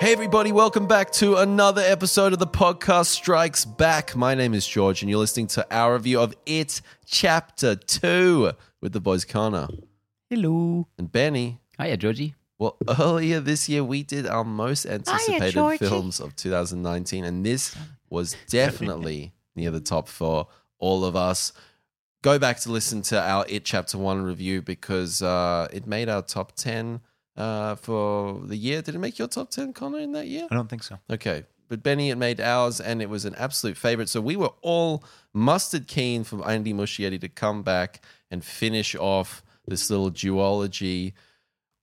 Hey, everybody, welcome back to another episode of the podcast Strikes Back. My name is George, and you're listening to our review of It Chapter 2 with the boys Connor Hello. and Benny. Hiya, Georgie. Well, earlier this year, we did our most anticipated Georgie. films of 2019, and this was definitely near the top for all of us. Go back to listen to our It Chapter 1 review because uh, it made our top 10 uh, for the year. Did it make your top 10, Connor, in that year? I don't think so. Okay. But Benny it made ours, and it was an absolute favorite. So we were all mustard keen for Andy Muschietti to come back and finish off this little duology.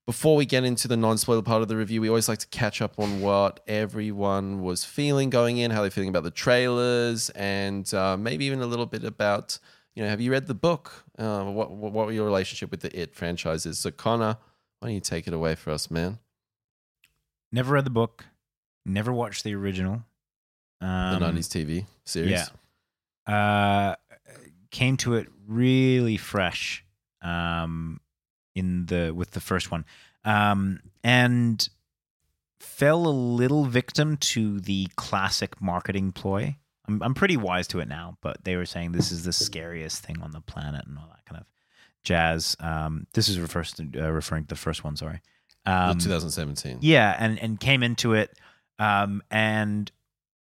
Before we get into the non spoiler part of the review, we always like to catch up on what everyone was feeling going in, how they're feeling about the trailers, and uh, maybe even a little bit about, you know, have you read the book? Uh, what, what, what your relationship with the It franchise is? So, Connor, why don't you take it away for us, man? Never read the book. Never watched the original. The Um, 90s TV series. Yeah. Uh, came to it really fresh. Um, in the with the first one, um, and fell a little victim to the classic marketing ploy. I'm I'm pretty wise to it now, but they were saying this is the scariest thing on the planet and all that kind of jazz. Um, this is refers to, uh, referring to the first one. Sorry. Um, 2017. yeah, and and came into it um and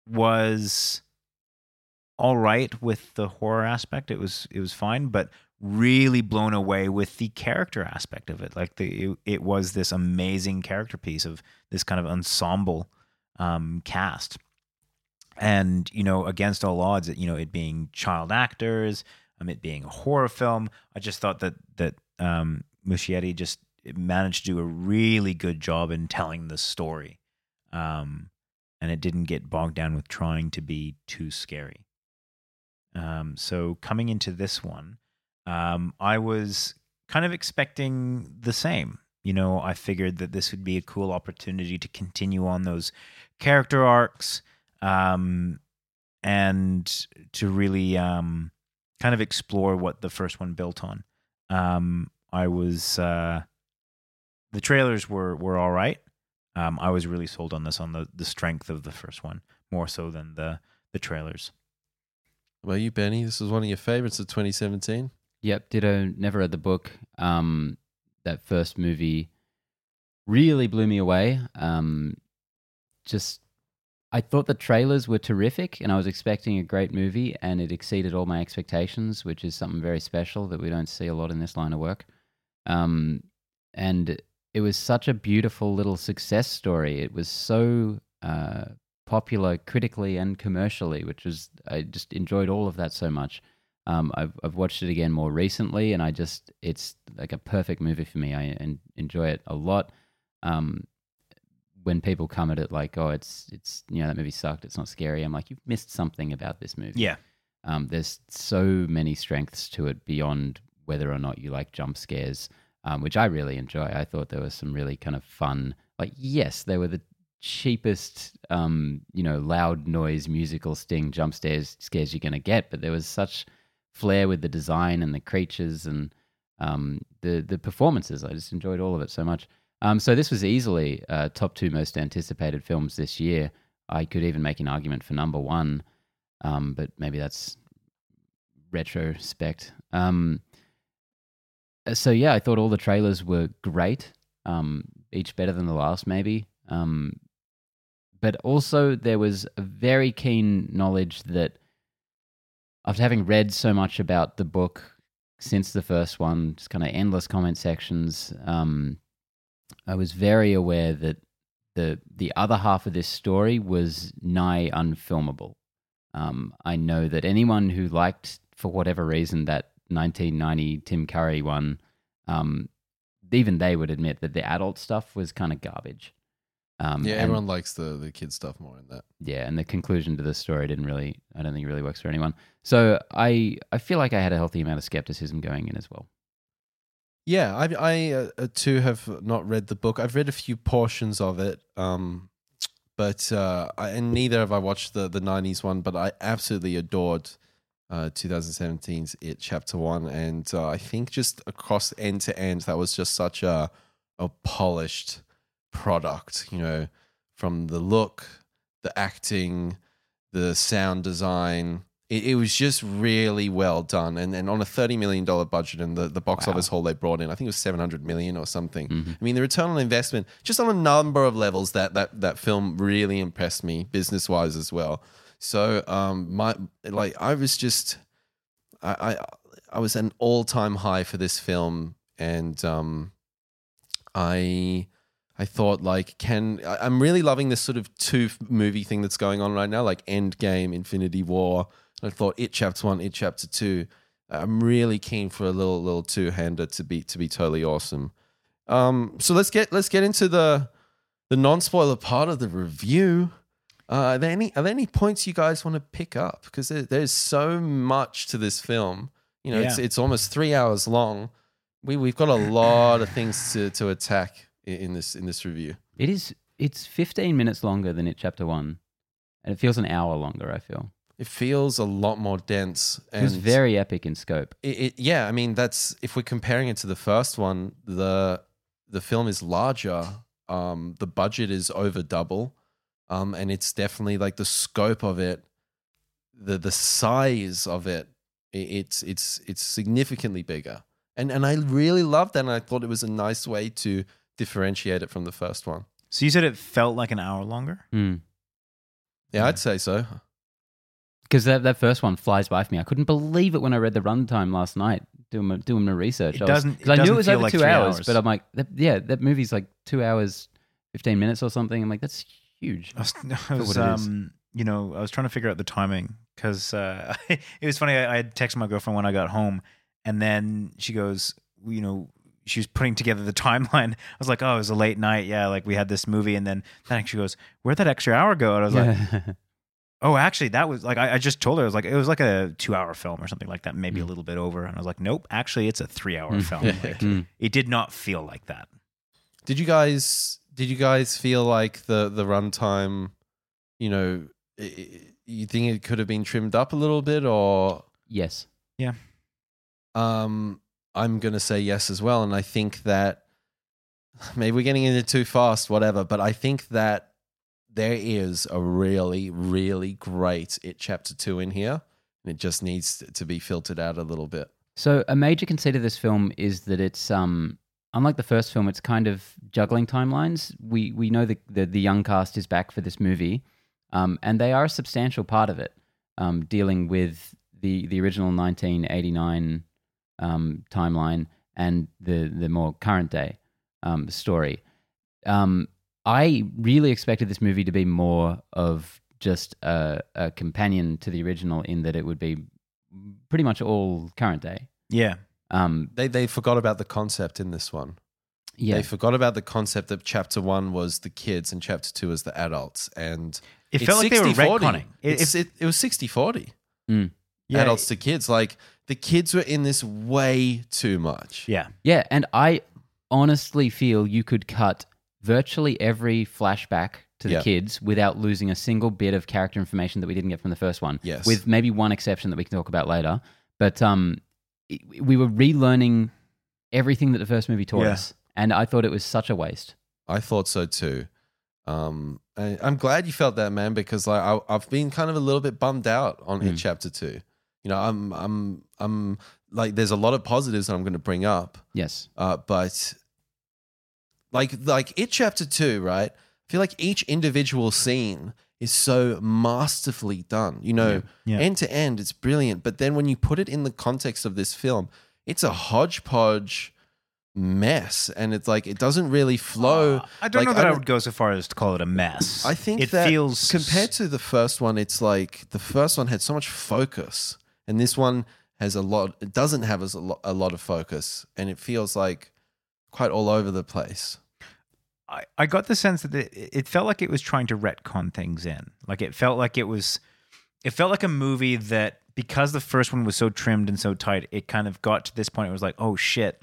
was all right with the horror aspect. It was it was fine, but really blown away with the character aspect of it. Like the it, it was this amazing character piece of this kind of ensemble um cast. And you know, against all odds, you know, it being child actors, um, it being a horror film, I just thought that that um, Muschietti just managed to do a really good job in telling the story, um, and it didn't get bogged down with trying to be too scary. Um, so coming into this one, um, I was kind of expecting the same. You know, I figured that this would be a cool opportunity to continue on those character arcs um, and to really um, kind of explore what the first one built on. Um, I was uh, the trailers were were all right. Um, I was really sold on this on the the strength of the first one more so than the the trailers. Well, you, Benny, this is one of your favorites of 2017. Yep, ditto. Never read the book. Um, that first movie really blew me away. Um, just, I thought the trailers were terrific, and I was expecting a great movie, and it exceeded all my expectations, which is something very special that we don't see a lot in this line of work. Um, and it was such a beautiful little success story. It was so uh, popular critically and commercially, which was I just enjoyed all of that so much. Um, I've I've watched it again more recently, and I just it's like a perfect movie for me. I en- enjoy it a lot. Um, when people come at it like, "Oh, it's it's you know that movie sucked. It's not scary," I'm like, "You've missed something about this movie." Yeah, Um, there's so many strengths to it beyond whether or not you like jump scares, um, which I really enjoy. I thought there was some really kind of fun, like yes, they were the cheapest, um, you know, loud noise musical sting jump scares scares you're gonna get, but there was such flair with the design and the creatures and um, the the performances. I just enjoyed all of it so much. Um, so this was easily uh, top two most anticipated films this year. I could even make an argument for number one, um, but maybe that's retrospect. Um, uh, so yeah, I thought all the trailers were great, um, each better than the last, maybe. Um, but also there was a very keen knowledge that after having read so much about the book since the first one, just kind of endless comment sections, um, I was very aware that the the other half of this story was nigh unfilmable. Um, I know that anyone who liked, for whatever reason, that 1990 Tim Curry one, um, even they would admit that the adult stuff was kind of garbage. Um, yeah, and- everyone likes the the kid stuff more in that. yeah, and the conclusion to the story didn't really. I don't think it really works for anyone. So I I feel like I had a healthy amount of skepticism going in as well. Yeah, I I uh, too have not read the book. I've read a few portions of it, um, but uh, I, and neither have I watched the the '90s one. But I absolutely adored uh, 2017's It Chapter One, and uh, I think just across end to end, that was just such a a polished product. You know, from the look, the acting, the sound design. It, it was just really well done, and and on a thirty million dollar budget, and the, the box Wow. office haul they brought in, I think it was seven hundred million or something. Mhm. I mean, the return on investment, just on a number of levels, that that that film really impressed me, business wise as well. So, um, my like, I was just, I I, I was an all time high for this film, and um, I. I thought like can I'm really loving this sort of two movie thing that's going on right now, like Endgame, Infinity War. I thought it chapter one, it chapter two. I'm really keen for a little little two hander to be to be totally awesome. Um, so let's get let's get into the the non spoiler part of the review. Uh, are there any are there any points you guys want to pick up? Because there, there's so much to this film. You know, it's Yeah. it's almost three hours long. We we've got a lot of things to to attack in this in this review. It is. It's 15 minutes longer than it chapter one, and it feels an hour longer. I feel It feels a lot more dense. it was and- very epic in scope. it, it, yeah, I mean that's if we're comparing it to the first one, the the film is larger. Um, the budget is over double, um, and it's definitely like the scope of it, the the size of it. i it's it's it's significantly bigger, and and I really loved that. And I thought it was a nice way to differentiate it from the first one. So you said it felt like an hour longer. Mm. Yeah, I'd say so. Because that, that first one flies by for me. I couldn't believe it when I read the runtime last night doing my, doing my research. It I was- doesn't- 'cause it I knew it was over like two hours, hours. but I'm like, that, yeah, that movie's like two hours, fifteen minutes or something. I'm like, that's huge. I was, I was what it is. um, you know, I was trying to figure out the timing because uh, it was funny. I, I had texted my girlfriend when I got home, and then she goes, you know, she was putting together the timeline. I was like, oh, it was a late night. Yeah, like we had this movie, and then then she goes, where'd that extra hour go? And I was like. Oh, actually, that was like I, I just told her it was like it was like a two-hour film or something like that, maybe a Mm. little bit over. And I was like, nope, actually, it's a three-hour Mm. film. Like, Mm. it did not feel like that. Did you guys did you guys feel like the the runtime, you know, i- i- you think it could have been trimmed up a little bit or yes. Yeah. Um I'm going to say yes as well and I think that maybe we're getting into too fast whatever, but I think that there is a really really great it chapter 2 in here and it just needs to be filtered out a little bit. So a major conceit of this film is that it's um unlike the first film, it's kind of juggling timelines. We we know the the, the young cast is back for this movie, um, and they are a substantial part of it, um, dealing with the the original 1989 um, timeline and the the more current day um, story. I really expected this movie to be more of just a, a companion to the original in that it would be pretty much all current day. Yeah, Um, They they forgot about the concept in this one. yeah, They forgot about the concept that chapter 1 was the kids and chapter 2 was the adults and it It's felt like they were 60-40. retconning. It, It's, it, it was 60 40 yeah, adults to kids. Like the kids were in this way too much. yeah, yeah. And I honestly feel you could cut virtually every flashback to the Yeah. kids without losing a single bit of character information that we didn't get from the first one. Yes. with maybe one exception that we can talk about later. But um, we were relearning everything that the first movie taught Yeah. us, and I thought it was such a waste. I thought so too. Um, I, I'm glad you felt that, man, because like I, I've been kind of a little bit bummed out on it Mm. chapter two. You know, I'm, I'm, I'm like, there's a lot of positives that I'm going to bring up, Yes. uh, but like, like it chapter two, right? I feel like each individual scene is so masterfully done. You know, Yeah. end to end, it's brilliant. But then when you put it in the context of this film, it's a hodgepodge mess, and it's like it doesn't really flow. Uh, I don't Like, know that I, would go so far as to call it a mess. I think it that feels compared to the first one, it's like the first one had so much focus, and this one has a lot. It doesn't have as a lot, a lot of focus, and it feels like quite all over the place. I, I got the sense that it, it felt like it was trying to retcon things in. Like it felt like it was, it felt like a movie that because the first one was so trimmed and so tight, it kind of got to this point. It was like, oh shit,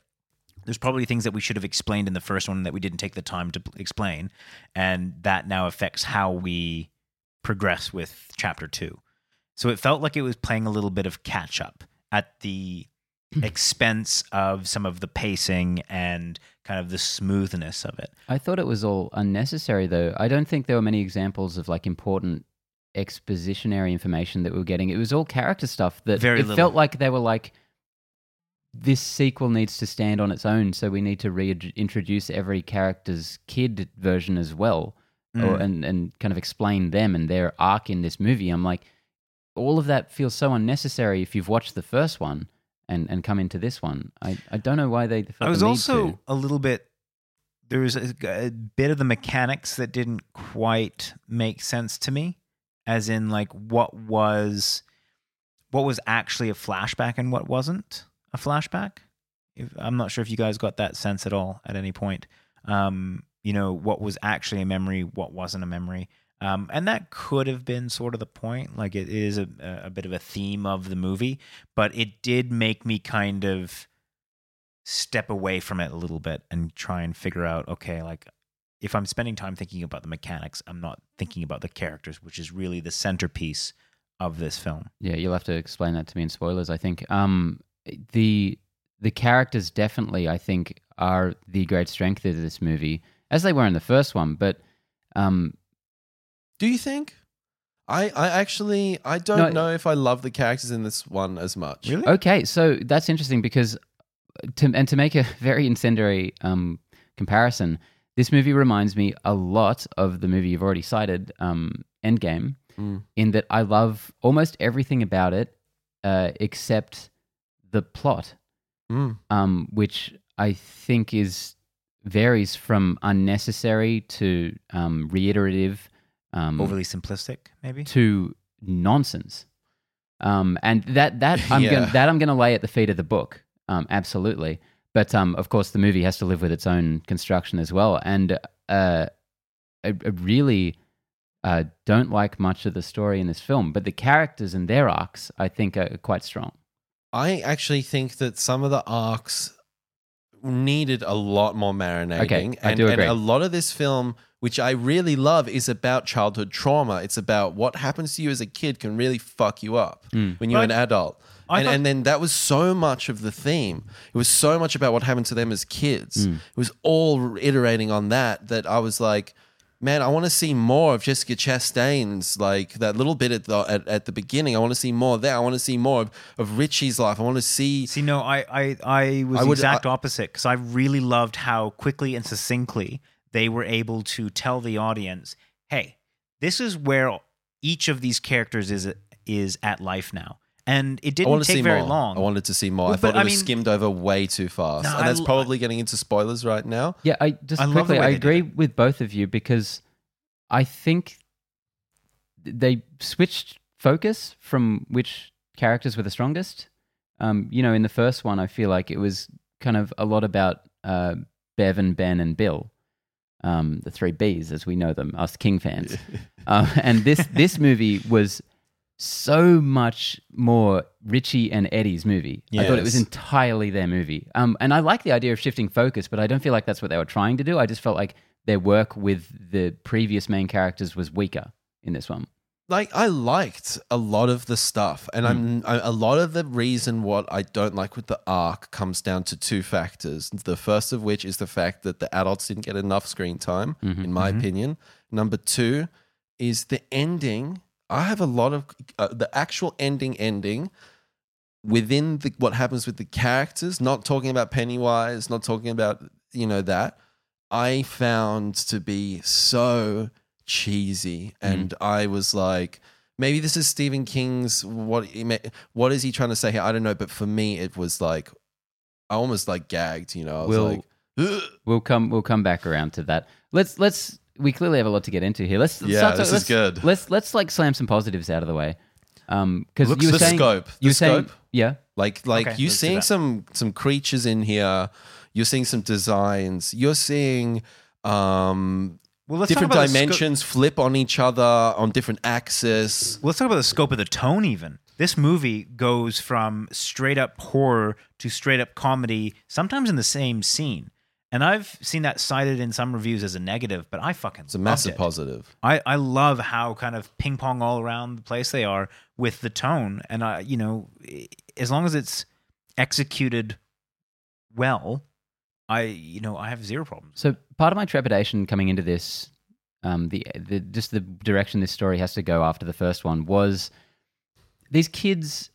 there's probably things that we should have explained in the first one that we didn't take the time to explain, and that now affects how we progress with chapter two. So it felt like it was playing a little bit of catch up at the expense of some of the pacing and kind of the smoothness of it. I thought it was all unnecessary, though. I don't think there were many examples of like important expositionary information that we were getting. It was all character stuff that Very it little. felt like they were like, this sequel needs to stand on its own, so we need to reintroduce every character's kid version as well, or, Mm. and and kind of explain them and their arc in this movie. I'm like, all of that feels so unnecessary if you've watched the first one and and come into this one. I I don't know why they felt I was the also to. a little bit. There was a, a bit of the mechanics that didn't quite make sense to me, as in like what was, what was actually a flashback and what wasn't a flashback. If, I'm not sure if you guys got that sense at all at any point. Um, you know what was actually a memory, what wasn't a memory. Um, and that could have been sort of the point. Like it is a, a bit of a theme of the movie, but it did make me kind of step away from it a little bit and try and figure out okay, like if I'm spending time thinking about the mechanics, I'm not thinking about the characters, which is really the centerpiece of this film. Yeah, you'll have to explain that to me in spoilers. I think um, the the characters definitely, I think, are the great strength of this movie, as they were in the first one. But um, Do you think? I, I actually I don't No. know if I love the characters in this one as much. Really? okay, so that's interesting because to and to make a very incendiary um, comparison, this movie reminds me a lot of the movie you've already cited, um, Endgame, Mm. in that I love almost everything about it uh, except the plot. Mm. um, which I think is varies from unnecessary to um, reiterative um, Overly simplistic, maybe. to nonsense. Um, and that that I'm Yeah. gonna, that I'm going to lay at the feet of the book, um, absolutely. But um, of course, the movie has to live with its own construction as well. And uh, I, I really uh, don't like much of the story in this film, but the characters and their arcs, I think, are quite strong. I actually think that some of the arcs needed a lot more marinating. Okay, I and, do and a lot of this film, which I really love, is about childhood trauma. It's about what happens to you as a kid can really fuck you up Mm. when you're But an adult. I And, thought- and then that was so much of the theme. It was so much about what happened to them as kids. Mm. It was all iterating on that that I was like, man, I want to see more of Jessica Chastain's like that little bit at the at, at the beginning. I want to see more of that. I want to see more of, of Richie's life. I want to see See, no, I, I, I was I would- exact opposite because I really loved how quickly and succinctly they were able to tell the audience, "Hey, this is where each of these characters is is at life now," and it didn't want to take see very more. long. I wanted to see more. Well, I thought it I was mean- skimmed over way too fast, No, and I that's l- probably getting into spoilers right now. Yeah, I just I quickly I agree with both of you because I think they switched focus from which characters were the strongest. Um, you know, in the first one, I feel like it was kind of a lot about uh, Bevan, Ben, and Bill, um, the three Bs as we know them, us King fans. Uh, and this this movie was so much more Richie and Eddie's movie. I thought it was entirely their movie. Um, and I like the idea of shifting focus, but I don't feel like that's what they were trying to do. I just felt like their work with the previous main characters was weaker in this one. like I liked a lot of the stuff, and I'm I, a lot of the reason what I don't like with the arc comes down to two factors. The first of which is the fact that the adults didn't get enough screen time, in my Mhm. opinion. Number two is the ending. I have a lot of uh, the actual ending ending within the, what happens with the characters. Not talking about Pennywise, not talking about you know that. I found to be so cheesy, and I was like, maybe this is Stephen King's what what is he trying to say here? I don't know, but for me, it was like I almost like gagged. You know, I was Will- like, "Ugh." We'll come we'll come back around to that. Let's let's we clearly have a lot to get into here. Let's Yeah, start this is let's, good. Let's let's like slam some positives out of the way. Um, because you were the saying scope, you the were saying scope. yeah. Like like Okay, you're seeing some some creatures in here. You're seeing some designs. You're seeing um well, let's different talk sco- dimensions flip on each other on different axes. Well, let's talk about the scope of the tone, even. This movie goes from straight up horror to straight up comedy, sometimes in the same scene. And I've seen that cited in some reviews as a negative, but I fucking It's a massive it. positive. I, I love how kind of ping pong all around the place they are with the tone. And I, you know, as long as it's executed well, I you know I have zero problems. So part of my trepidation coming into this, um, the, the just the direction this story has to go after the first one was these kids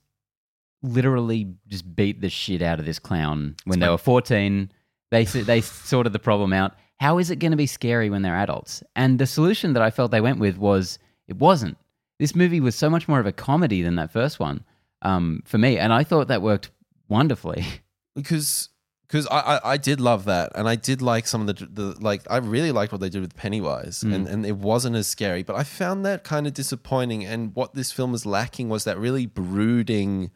literally just beat the shit out of this clown when they were 14. They they sorted the problem out. How is it going to be scary when they're adults? And the solution that I felt they went with was it wasn't. This movie was so much more of a comedy than that first one um, for me, and I thought that worked wonderfully. because because I, I I did love that, and I did like some of the the like I really liked what they did with Pennywise, and and it wasn't as scary, but I found that kind of disappointing. And what this film was lacking was that really brooding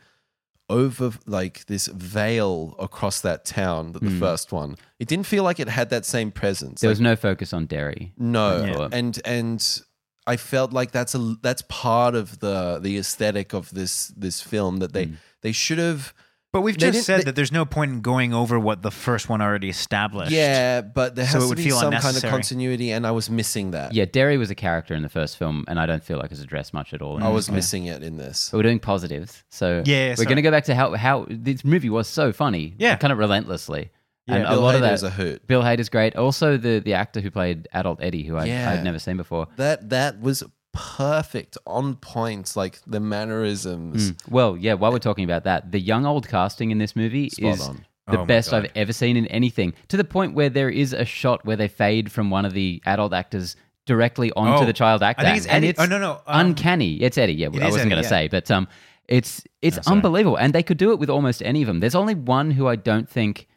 over like this veil across that town that the hmm. first one. It didn't feel like it had that same presence. There Like, was no focus on Derry. no, Yeah. and and I felt like that's a that's part of the the aesthetic of this this film that they hmm. they should have. But we've They just didn't- said they- that there's no point in going over what the first one already established. Yeah, but there So has it to would be feel some kind of unnecessary. continuity, and I was missing that. Yeah, Derry was a character in the first film, and I don't feel like it's addressed much at all. I was mm, missing it in this. But we're doing positives, so Yeah, we're sorry. going to go back to how how this movie was so funny, Yeah. kind of relentlessly. Yeah, and a Bill lot of Hader that. is a hoot. Bill Hader's great. Also, the the actor who played adult Eddie, who I, Yeah. I'd never seen before. That that was perfect, on point. Like the mannerisms, Mm. Well, yeah. While we're talking about that, the young old casting in this movie spot is on. the Oh best I've ever seen in anything. To the point where there is a shot where they fade from one of the adult actors directly onto Oh, the child actor. I think it's and Eddie. it's oh no no. um, uncanny. It's Eddie. Yeah, I wasn't going to yeah. say, but um, it's it's No, unbelievable, and they could do it with almost any of them. There's only one who I don't think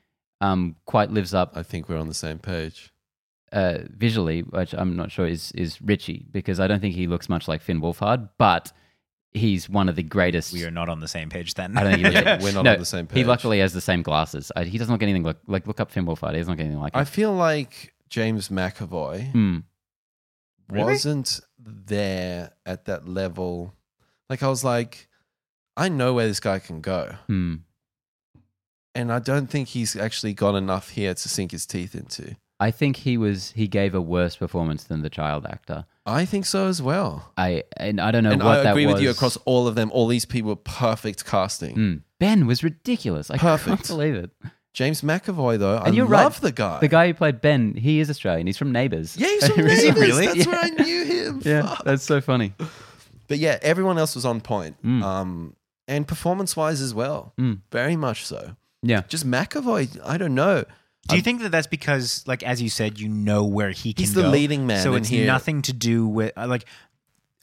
um quite lives up I think we're on the same page. Uh, visually, which I'm not sure is is Richie because I don't think he looks much like Finn Wolfhard, but he's one of the greatest. We are not on the same page then. I don't think he Yeah, we're not no, on the same page. He luckily has the same glasses. I, he doesn't look anything like like look up Finn Wolfhard. He doesn't look anything like him. I feel like James McAvoy. Really? wasn't there at that level. Like I was like, I know where this guy can go, Hmm. and I don't think he's actually got enough here to sink his teeth into. I think he was he gave a worse performance than the child actor. I think so as well. I and I don't know and what I agree with you across all of them. All these people were perfect casting. Mm. Ben was ridiculous. I Perfect. can't believe it. James McAvoy, though, I And you're love right. the guy. The guy who played Ben, he is Australian. He's from Neighbours. yeah, he's from Neighbours. really? That's Yeah. where I knew him. Yeah, Fuck. that's so funny. But yeah, everyone else was on point. Mm. Um, and performance wise as well. Mm. Very much so. Yeah. Just McAvoy, I don't know. Do you think that that's because, like as you said, you know where he can He's the go? leading man so in it's here. nothing to do with uh, like.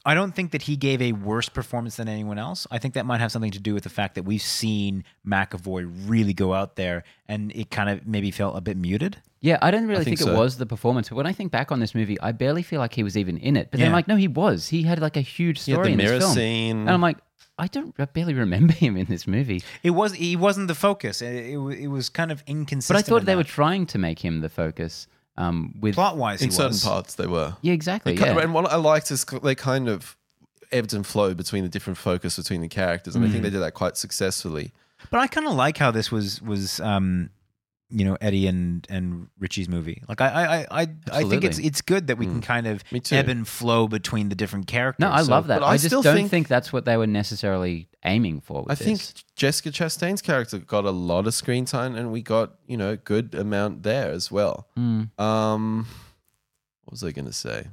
I don't think that he gave a worse performance than anyone else. I think that might have something to do with the fact that we've seen McAvoy really go out there, and it kind of maybe felt a bit muted. Yeah, I don't really think think, it was the performance. But when I think back on this movie, I barely feel like he was even in it. But then, Yeah. like, no, he was. He had like a huge He had story the in mirror this film. scene. And I'm like, I don't I barely remember him in this movie. It was he wasn't the focus. It, it, it was kind of inconsistent. But. I thought they that. were trying to make him the focus. Um, with plot wise. in he certain was. parts, they were. yeah, exactly. They kind Yeah. of- and what I liked is they kind of ebbed and flowed between the different focus between the characters. And I Mm. think they did that quite successfully. But I kind of like how this was was um, you know Eddie and and Richie's movie. Like I I I I, I think it's it's good that we can kind of ebb and flow between the different characters. no, I So- love that. but I, I just still don't think- think, that's what they were necessarily aiming for. With I think. Jessica Chastain's character got a lot of screen time, and we got you know a good amount there as well. Mm. Um, what was I going to say?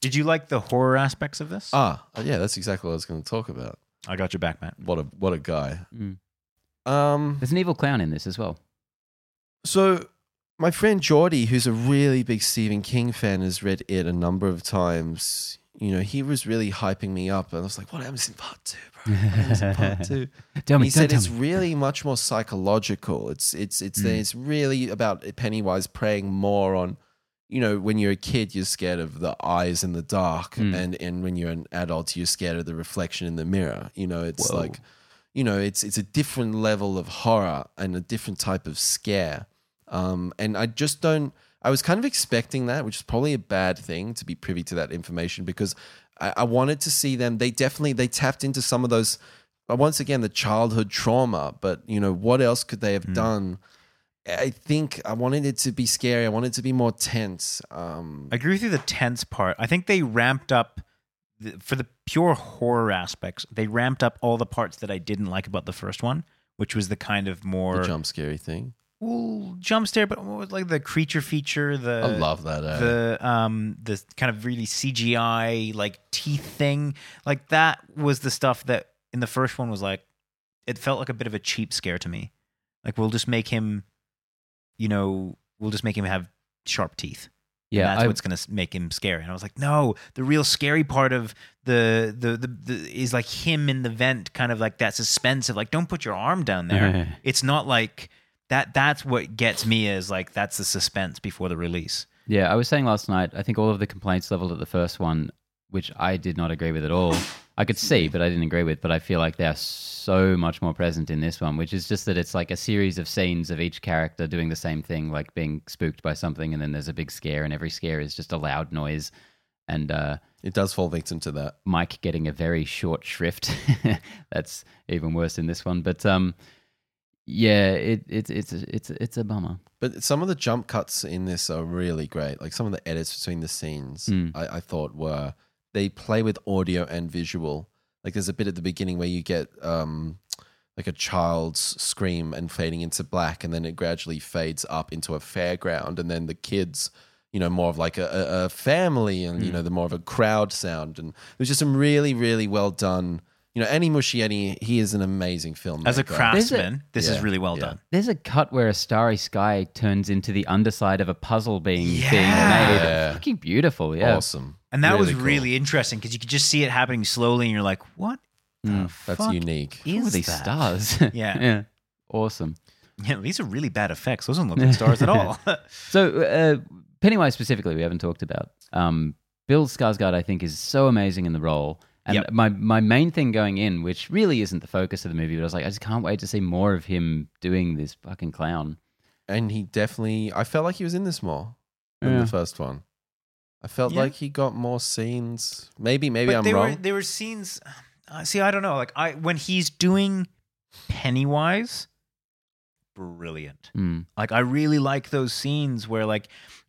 Did you like the horror aspects of this? Ah, yeah, that's exactly what I was going to talk about. I got your back, Matt. What a what a guy. Mm. Um, There's an evil clown in this as well. So my friend Geordie, who's a really big Stephen King fan, has read it a number of times. You know, he was really hyping me up, and I was like, "What happens in part two, bro? What happens in part two? Tell me, he said it's me. really much more psychological. It's it's it's Mm. it's really about Pennywise preying more on, you know, when you're a kid, you're scared of the eyes in the dark, Mm. and and when you're an adult, you're scared of the reflection in the mirror. You know, it's Whoa. like, you know, it's it's a different level of horror and a different type of scare. Um, and I just don't. I was kind of expecting that, which is probably a bad thing to be privy to that information because I, I wanted to see them. They definitely they tapped into some of those. uh, Once again, the childhood trauma, but you know what else could they have done? I think I wanted it to be scary. I wanted it to be more tense. Um, I agree with you. The tense part. I think they ramped up the, for the pure horror aspects. They ramped up all the parts that I didn't like about the first one which was the kind of more the jump scary thing. well, jump scare, but what was, like the creature feature, the I love that. Eh? the um the kind of really CGI like teeth thing, like that was the stuff that in the first one was like it felt like a bit of a cheap scare to me. Like we'll just make him, you know, we'll just make him have sharp teeth. And Yeah, that's I, what's gonna make him scary. And I was like, no, the real scary part of the the, the the is like him in the vent, kind of like that suspense of like, don't put your arm down there. it's not like that. That's what gets me is like that's the suspense before the release. Yeah, I was saying last night, I think all of the complaints leveled at the first one, which I did not agree with at all. I could see, but I didn't agree with. But I feel like they are so much more present in this one, which is just that it's like a series of scenes of each character doing the same thing, like being spooked by something, and then there's a big scare, and every scare is just a loud noise. And uh, it does fall victim to that. Mike getting a very short shrift. That's even worse in this one. But um, yeah, it, it, it's it's it's a bummer. But some of the jump cuts in this are really great. Like some of the edits between the scenes, Mm. I, I thought were they play with audio and visual. Like there's a bit at the beginning where you get um, like a child's scream and fading into black, and then it gradually fades up into a fairground, and then the kids, you know, more of like a, a, a family, and you know, the more of a crowd sound. And there's just some really, really well done. You know, Andy Muschietti, he is an amazing filmmaker. As a There's a- craftsman, this is really well yeah. done. There's a cut where a starry sky turns into the underside of a puzzle being being made. Yeah. Fucking beautiful, yeah. awesome, And that was Really cool. really interesting because you could just see it happening slowly, and you're like, "What? the Mm. That's fuck unique. What are Is these that? stars? Yeah. yeah. Awesome. Yeah, these are really bad effects. Those don't look like stars at all. So uh, Pennywise specifically, we haven't talked about. Um, Bill Skarsgård, I think, is so amazing in the role. And Yep. my my main thing going in, which really isn't the focus of the movie, but I was like, I just can't wait to see more of him doing this fucking clown. and he definitely I felt like he was in this more than Yeah. the first one. I felt Yeah. like he got more scenes. Maybe maybe but I'm there wrong. were there were scenes. Uh, see, I don't know. Like I when he's doing Pennywise, brilliant. Mm. Like I really like those scenes where like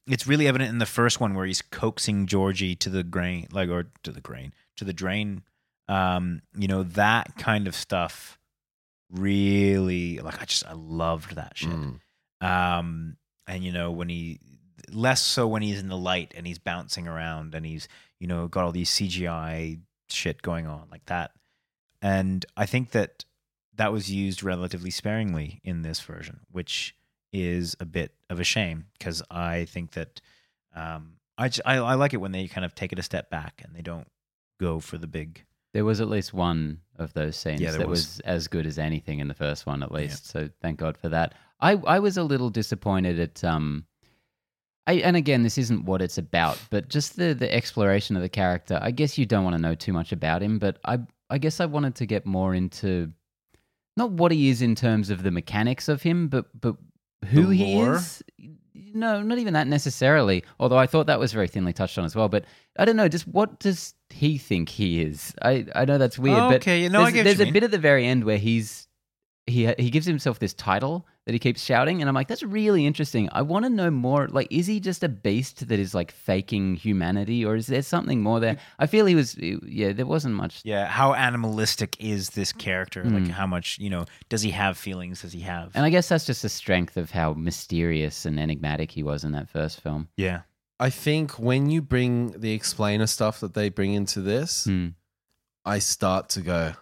it's really evident in the first one where he's coaxing Georgie to the grain, like or to the grain, to the drain. Um, you know that kind of stuff. Really, like I just I loved that shit. Mm. Um, and you know when he less so when he's in the light and he's bouncing around and he's you know got all these CGI shit going on like that. And I think that that was used relatively sparingly in this version, which is a bit of a shame because I think that um, I, I I like it when they kind of take it a step back and they don't go for the big. There was at least one of those scenes Yeah, that was. was. as good as anything in the first one, at least. So thank God for that. I I was a little disappointed at um. I, and again, this isn't what it's about, but just the the exploration of the character. I guess you don't want to know too much about him, but I I guess I wanted to get more into not what he is in terms of the mechanics of him, but but who he is. No, not even that necessarily. Although I thought that was very thinly touched on as well. But I don't know. Just what does he think he is? I I know that's weird, but okay, you know, I there's, there's a mean. bit at the very end where he's he he gives himself this title that he keeps shouting, and I'm like, that's really interesting. I want to know more. Like, is he just a beast that is like faking humanity, or is there something more there? I feel he was. Yeah, there wasn't much. Yeah, how animalistic is this character? Like, Mm. how much you know? Does he have feelings? Does he have? And I guess that's just the strength of how mysterious and enigmatic he was in that first film. yeah, I think when you bring the explainer stuff that they bring into this, Hmm. I start to go,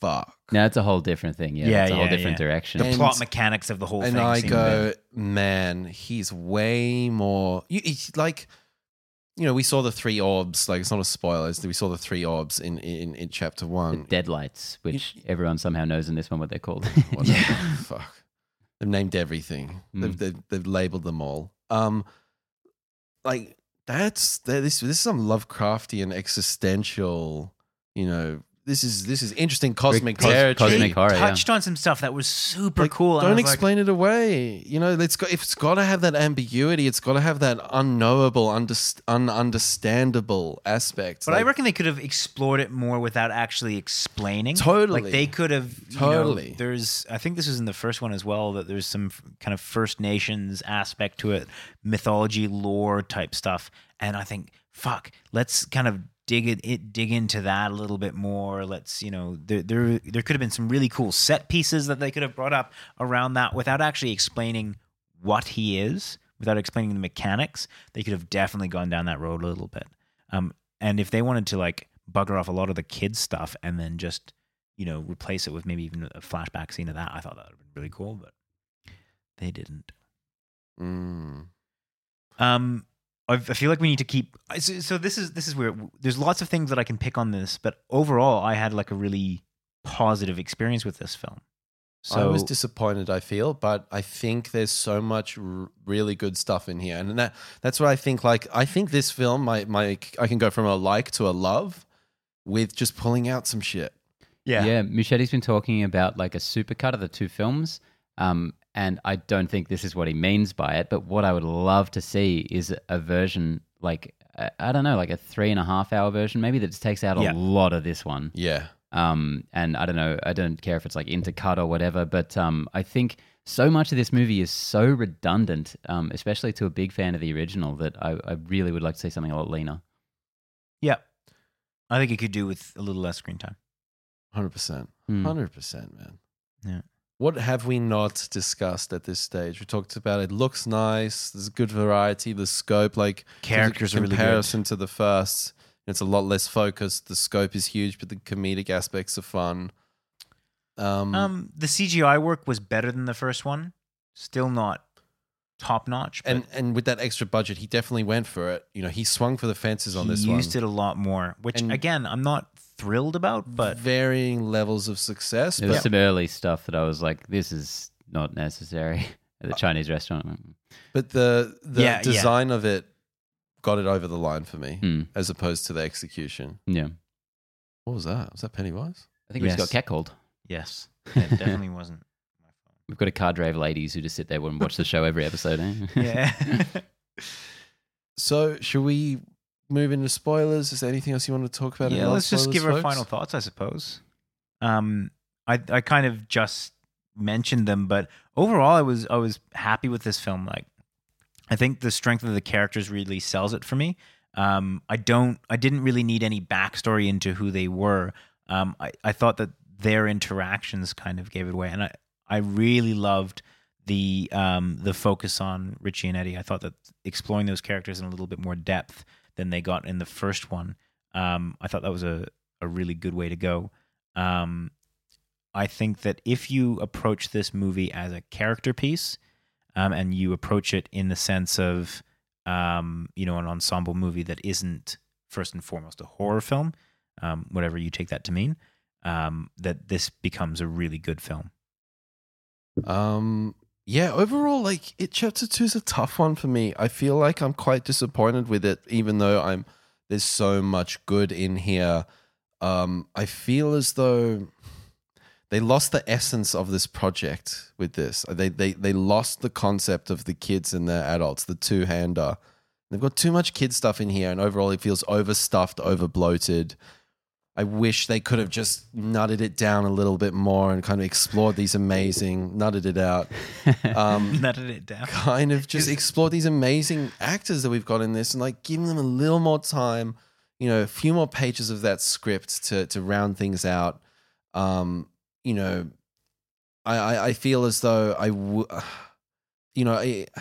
fuck. Now it's a whole different thing. Yeah, Yeah, it's a whole yeah, different yeah. direction. the And- plot mechanics of the whole and thing. I seem go, bit- man, he's way more. You, he's like, you know, we saw the three orbs. Like, it's not a spoiler. it's- We saw the three orbs in in, in chapter the one. deadlights, which everyone somehow knows in this one what they're called. Whatever. Fuck. They've named everything. They've, Mm. they've they've labeled them all. Um, like that's that, this. This is some Lovecraftian existential. You know, this is this is interesting cosmic cos- territory. cosmic horror. yeah. touched on some stuff that was super Like, cool. and I Don't was like, explain it away. You know, it's got if it's got to have that ambiguity. It's got to have that unknowable, underst- ununderstandable aspect. But I Like, reckon they could have explored it more without actually explaining. Totally. Like they could have you know, Totally. there's I think this was in the first one as well that there's some f- kind of First Nations aspect to it, mythology, lore type stuff. And I think fuck, let's kind of dig it, it dig into that a little bit more. Let's you know there there there could have been some really cool set pieces that they could have brought up around that without actually explaining what he is, without explaining the mechanics. They could have definitely gone down that road a little bit. Um, and if they wanted to like bugger off a lot of the kids stuff and then just you know replace it with maybe even a flashback scene of that, I thought that would have been really cool, but they didn't. Mm. Um, I I feel like we need to keep. So, so this is this is where there's lots of things that I can pick on this, but overall, I had like a really positive experience with this film. So I was disappointed. I feel, but I think there's so much r- really good stuff in here, and that that's what I think. Like, I think this film, my my, I can go from a like to a love, with just pulling out some shit. yeah, Yeah, Muschietti's been talking about like a supercut of the two films. Um, and I don't think this is what he means by it. But what I would love to see is a version like, I I don't know, like a three and a half hour version, maybe that just takes out a Yeah. lot of this one. Yeah, Um, and I don't know, I don't care if it's like intercut or whatever, but um, I think so much of this movie is so redundant, um, especially to a big fan of the original, that I, I really would like to see something a lot leaner. yeah. I think it could do with a little less screen time. hundred percent, Hmm. hundred percent, man. Yeah. What have we not discussed at this stage? We talked about it looks nice. There's a good variety. The scope, like Characters are really good. comparison to the first. It's a lot less focused. The scope is huge, but the comedic aspects are fun. Um, Um, the CGI work was better than the first one. Still not top notch, and and with that extra budget, he definitely went for it. You know, he swung for the fences on he this used one. it a lot more. Which And- again, I'm not thrilled about, but varying levels of success. There was But, some early stuff that I was like, this is not necessary at the Chinese restaurant. but the the Yeah, yeah. design of it got it over the line for me, Hmm. as opposed to the execution. Yeah. What was that? Was that Pennywise? I think we just Yes. got catcalled. yes, it definitely wasn't. my fault. We've got a cadre of ladies who just sit there and watch the show every episode. Eh? Yeah. So, should we move into spoilers? Is there anything else you want to talk about? yeah, let's just give our final thoughts, I suppose. Um, I I kind of just mentioned them, but overall, I was I was happy with this film. Like, I think the strength of the characters really sells it for me. Um, I don't, I didn't really need any backstory into who they were. Um, I I thought that their interactions kind of gave it away, and I I really loved the um the focus on Richie and Eddie. I thought that exploring those characters in a little bit more depth than they got in the first one. Um, I thought that was a, a really good way to go. Um, I think that if you approach this movie as a character piece, um, and you approach it in the sense of, um, you know, an ensemble movie that isn't first and foremost a horror film, um, whatever you take that to mean, um, that this becomes a really good film. Um, yeah, overall, like it chapter two is a tough one for me. I feel like I'm quite disappointed with it, even though I'm there's so much good in here. Um, I feel as though they lost the essence of this project with this. They they they lost the concept of the kids and the adults, the two hander. They've got too much kid stuff in here, and overall, it feels overstuffed, over bloated. I wish they could have just nutted it down a little bit more and kind of explored these amazing, nutted it out. Um, Nutted it down. kind of just explore these amazing actors that we've got in this and like give them a little more time, you know, a few more pages of that script to to round things out. Um, you know, I I, I feel as though I would, you know, I.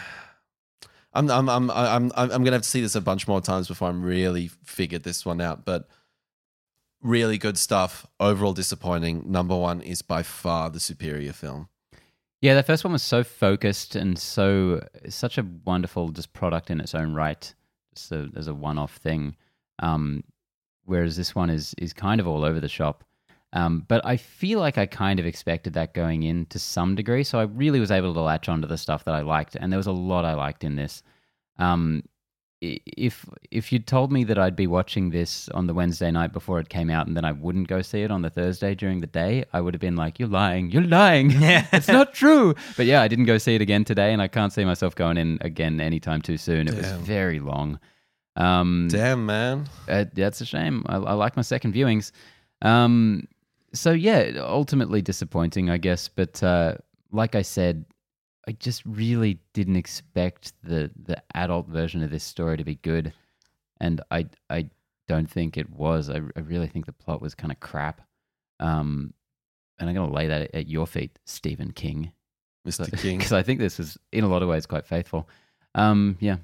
I'm I'm I'm I'm I'm I'm gonna have to see this a bunch more times before I'm really figured this one out. But really good stuff. Overall disappointing. Number one is by far the superior film. Yeah, the first one was so focused and so such a wonderful just product in its own right, a, as a one-off thing. Um, whereas this one is is kind of all over the shop. Um, but I feel like I kind of expected that going in to some degree, so I really was able to latch onto the stuff that I liked, and there was a lot I liked in this. Um, if if you'd told me that I'd be watching this on the Wednesday night before it came out, and then I wouldn't go see it on the Thursday during the day, I would have been like, "You're lying! You're lying! Yeah. it's not true." But yeah, I didn't go see it again today, and I can't see myself going in again anytime too soon. It was very long. Um, Damn man. uh, that's a shame. I, I like my second viewings. Um, so yeah, ultimately disappointing, I guess. But uh, like I said, I just really didn't expect the the adult version of this story to be good, and I I don't think it was. I, I really think the plot was kind of crap. Um, and I'm going to lay that at your feet, Stephen King, Mr. King. because I think this is in a lot of ways quite faithful. Um, yeah,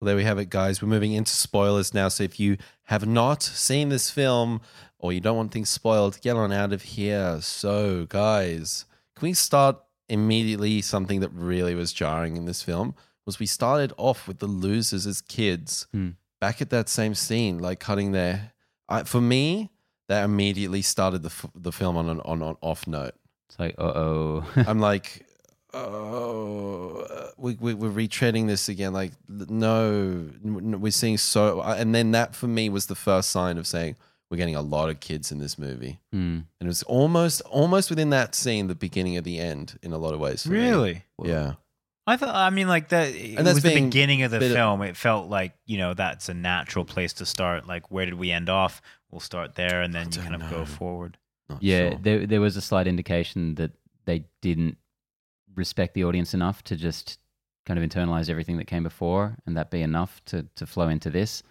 Well, there we have it, guys. We're moving into spoilers now. So if you have not seen this film or you don't want things spoiled, get on out of here. So, guys, can we start immediately? Something that really was jarring in this film was we started off with the losers as kids Hmm. back at that same scene, like cutting their. I, for me, that immediately started the, f- the film on an on an off note. it's like, uh oh. I'm like, oh, we, we, we're retreading this again. Like, no, we're seeing so. And then that for me was the first sign of saying we're getting a lot of kids in this movie. Hmm. And it was almost, almost within that scene, the beginning of the end in a lot of ways. for me. Really? Yeah. I thought. I mean, like that. It And that's was the beginning of the bit of- film. It felt like you know that's a natural place to start. Like, where did we end off? We'll start there, and then you don't kind of know. go forward. Not Yeah, sure. there there was a slight indication that they didn't respect the audience enough to just kind of internalize everything that came before, and that be enough to to flow into this.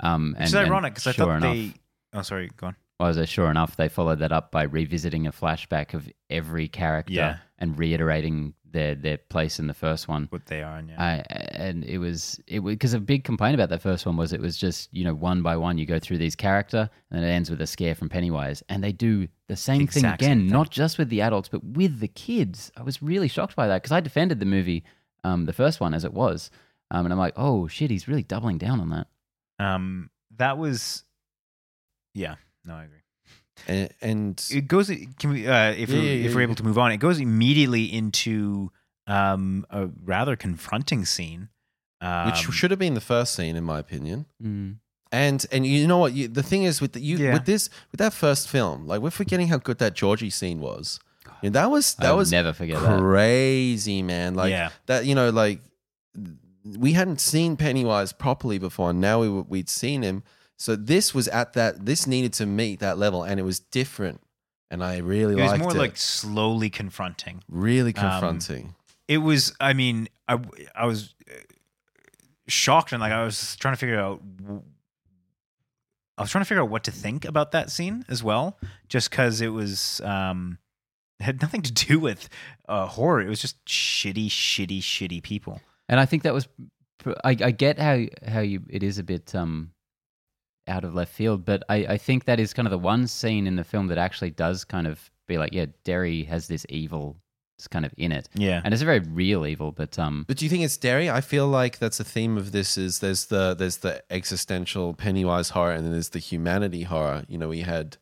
Um, and, Which is and ironic because I thought enough, they. Oh, sorry. Go on. Well, as sure enough, they followed that up by revisiting a flashback of every character Yeah. and reiterating their their place in the first one. What they are, and yeah. I, and it was it because a big complaint about that first one was it was just you know one by one you go through these character and then it ends with a scare from Pennywise and they do the same thing Exact again same thing. not just with the adults but with the kids I was really shocked by that because I defended the movie um, the first one as it was um, and I'm like oh shit he's really doubling down on that um, that was. Yeah. No, I agree. And, and It goes. Can we? Uh, if Yeah, we, yeah, if yeah, we're yeah. able to move on, it goes immediately into um, a rather confronting scene. Um, which should have been the first scene, in my opinion. mm. And and you know what? You, the thing is with the, you Yeah. with this with that first film, like we're forgetting how good that Georgie scene was. You know, that was that I'll was never forget that crazy, man. Like Yeah. that, you know, like we hadn't seen Pennywise properly before, and now we we'd seen him. So this was at that. This needed to meet that level, and it was different. And I really liked it was liked more it. like slowly confronting. really um, confronting. It was. I mean, I I was uh, shocked and like I was trying to figure out. I was trying to figure out what to think about that scene as well, just because it was um, it had nothing to do with uh, horror. It was just shitty, shitty, shitty people. And I think that was, I, I get how how you it is a bit um out of left field, but I, I think that is kind of the one scene in the film that actually does kind of be like, yeah, Derry has this evil it's kind of in it, Yeah, and it's a very real evil, but um But do you think it's Derry? I feel like that's a theme of this. Is there's the there's the existential Pennywise horror, and then there's the humanity horror. You know, we had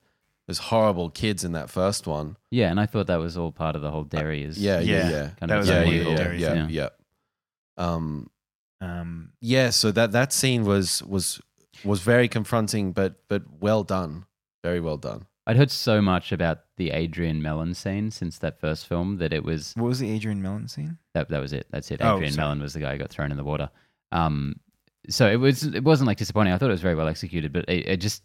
those horrible kids in that first one. yeah, and I thought that was all part of the whole Derry is Yeah, yeah, Yeah. yeah. kind That of was yeah, yeah, yeah, Derry yeah, yeah. yeah. Um, um, yeah. So that that scene was was was very confronting, but but well done, very well done. I'd heard so much about the Adrian Mellon scene since that first film that it was what was the Adrian Mellon scene? that that was it. That's it. Oh, Adrian sorry. Mellon was the guy who got thrown in the water. Um, so it was it wasn't like disappointing. I thought it was very well executed, but it, it just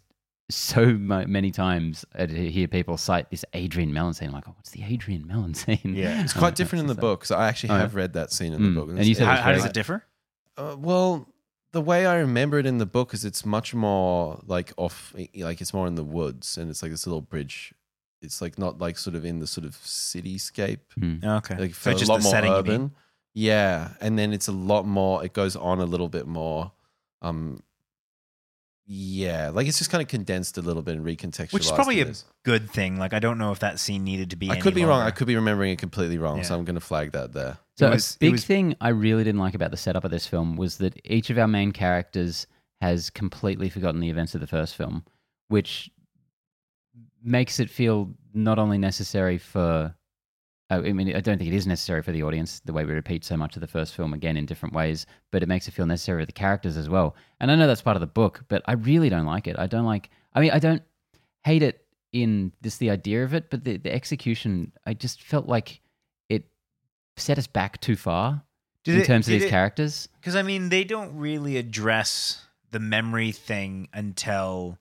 so mu- many times I'd hear people cite this Adrian Mellon scene. I'm like, oh, what's the Adrian Mellon scene? Yeah. It's quite different in the book. So I actually Oh, yeah? have read that scene in the Mm. book. And you said it How, was how does it differ? Uh, well, the way I remember it in the book is it's much more like off, like it's more in the woods, and it's like this little bridge. It's like not like sort of in the sort of cityscape. Hmm. Okay, Like so felt just a lot the more setting. You mean? urban. Yeah, and then it's a lot more. It goes on a little bit more. Um, yeah, like it's just kind of condensed a little bit and recontextualized. Which is probably a this. good thing. Like I don't know if that scene needed to be. I any could be wrong. I could be remembering it completely wrong. So I'm going to flag that there. So was- a big was- thing I really didn't like about the setup of this film was that each of our main characters has completely forgotten the events of the first film, which makes it feel not only necessary for. I mean, I don't think it is necessary for the audience the way we repeat so much of the first film again in different ways, but it makes it feel necessary for the characters as well. And I know that's part of the book, but I really don't like it. I don't like. I mean, I don't hate it in just the idea of it, but the, the execution, I just felt like set us back too far Did in it- terms of these it- characters. Because I mean, they don't really address the memory thing until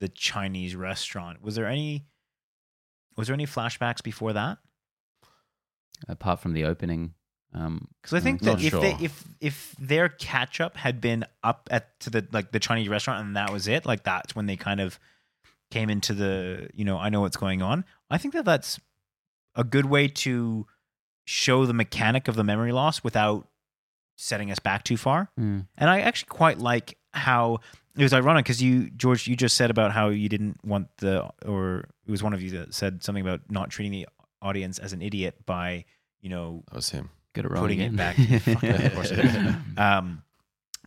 the Chinese restaurant. Was there any? Was there any flashbacks before that? Apart from the opening, Um, Because I think that if they if if their catch up had been up at to the like the Chinese restaurant and that was it, like that's when they kind of came into the you know I know what's going on. I think that that's a good way to show the mechanic of the memory loss without setting us back too far. mm, And I actually quite like how it was ironic because you, George, you just said about how you didn't want the, or it was one of you that said something about not treating the audience as an idiot by, you know, That was him. Get it wrong Putting it back. Fuck it, of course it is. um,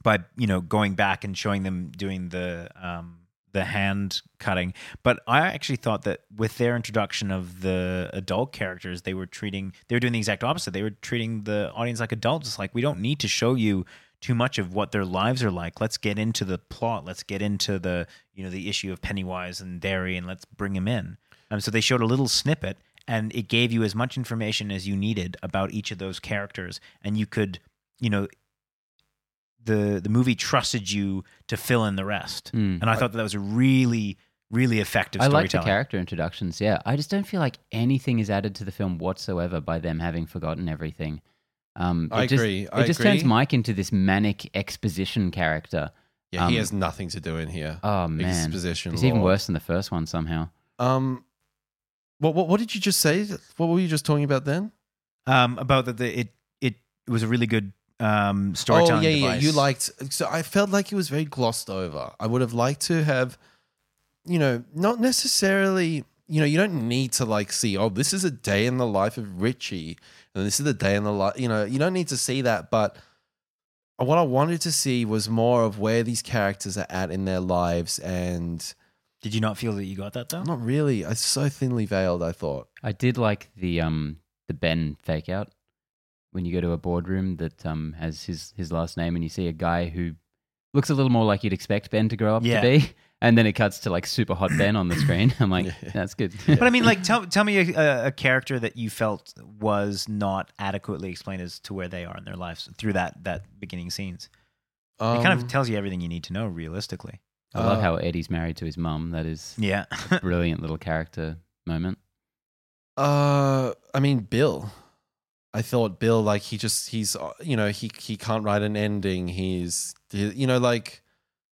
by you know going back and showing them doing the um, the hand cutting. But I actually thought that with their introduction of the adult characters, they were treating they were doing the exact opposite. They were treating the audience like adults. It's like we don't need to show you too much of what their lives are like. Let's get into the plot. Let's get into the you know the issue of Pennywise and Derry, and let's bring him in. Um, so they showed a little snippet, and it gave you as much information as you needed about each of those characters, and you could, you know, the the movie trusted you to fill in the rest. Mm. And I thought that, that was a really really effective I like the character introductions. Yeah, I just don't feel like anything is added to the film whatsoever by them having forgotten everything. Um, I it just, agree. It I just turns. Mike into this manic exposition character. Yeah, he Um, has nothing to do in here. Oh man, Exposition. it's even worse than the first one somehow. Um, what, what what did you just say? What were you just talking about then? um, about that the, it it it was a really good um, Oh storytelling. yeah, yeah. device. You liked. So I felt like it was very glossed over. I would have liked to have, you know, not necessarily. You know, you don't need to like see. Oh, this is a day in the life of Richie, and this is the day in the life. You know, you don't need to see that. But what I wanted to see was more of where these characters are at in their lives, and Did you not feel that you got that though? not really. It's so thinly veiled. I thought. I did like the um the Ben fake out when you go to a boardroom that um has his his last name and you see a guy who looks a little more like you'd expect Ben to grow up Yeah. to be, and then it cuts to like super hot Ben on the screen. I'm like, Yeah. that's good. But I mean, like, tell tell me a, a, a character that you felt was not adequately explained as to where they are in their lives through that that beginning scenes. it kind Um, of tells you everything you need to know, realistically. I love Uh, how Eddie's married to his mum. That is Yeah, a brilliant little character moment. Uh, I mean, Bill. I thought Bill, like he just he's uh, you know he he can't write an ending. He's he- you know like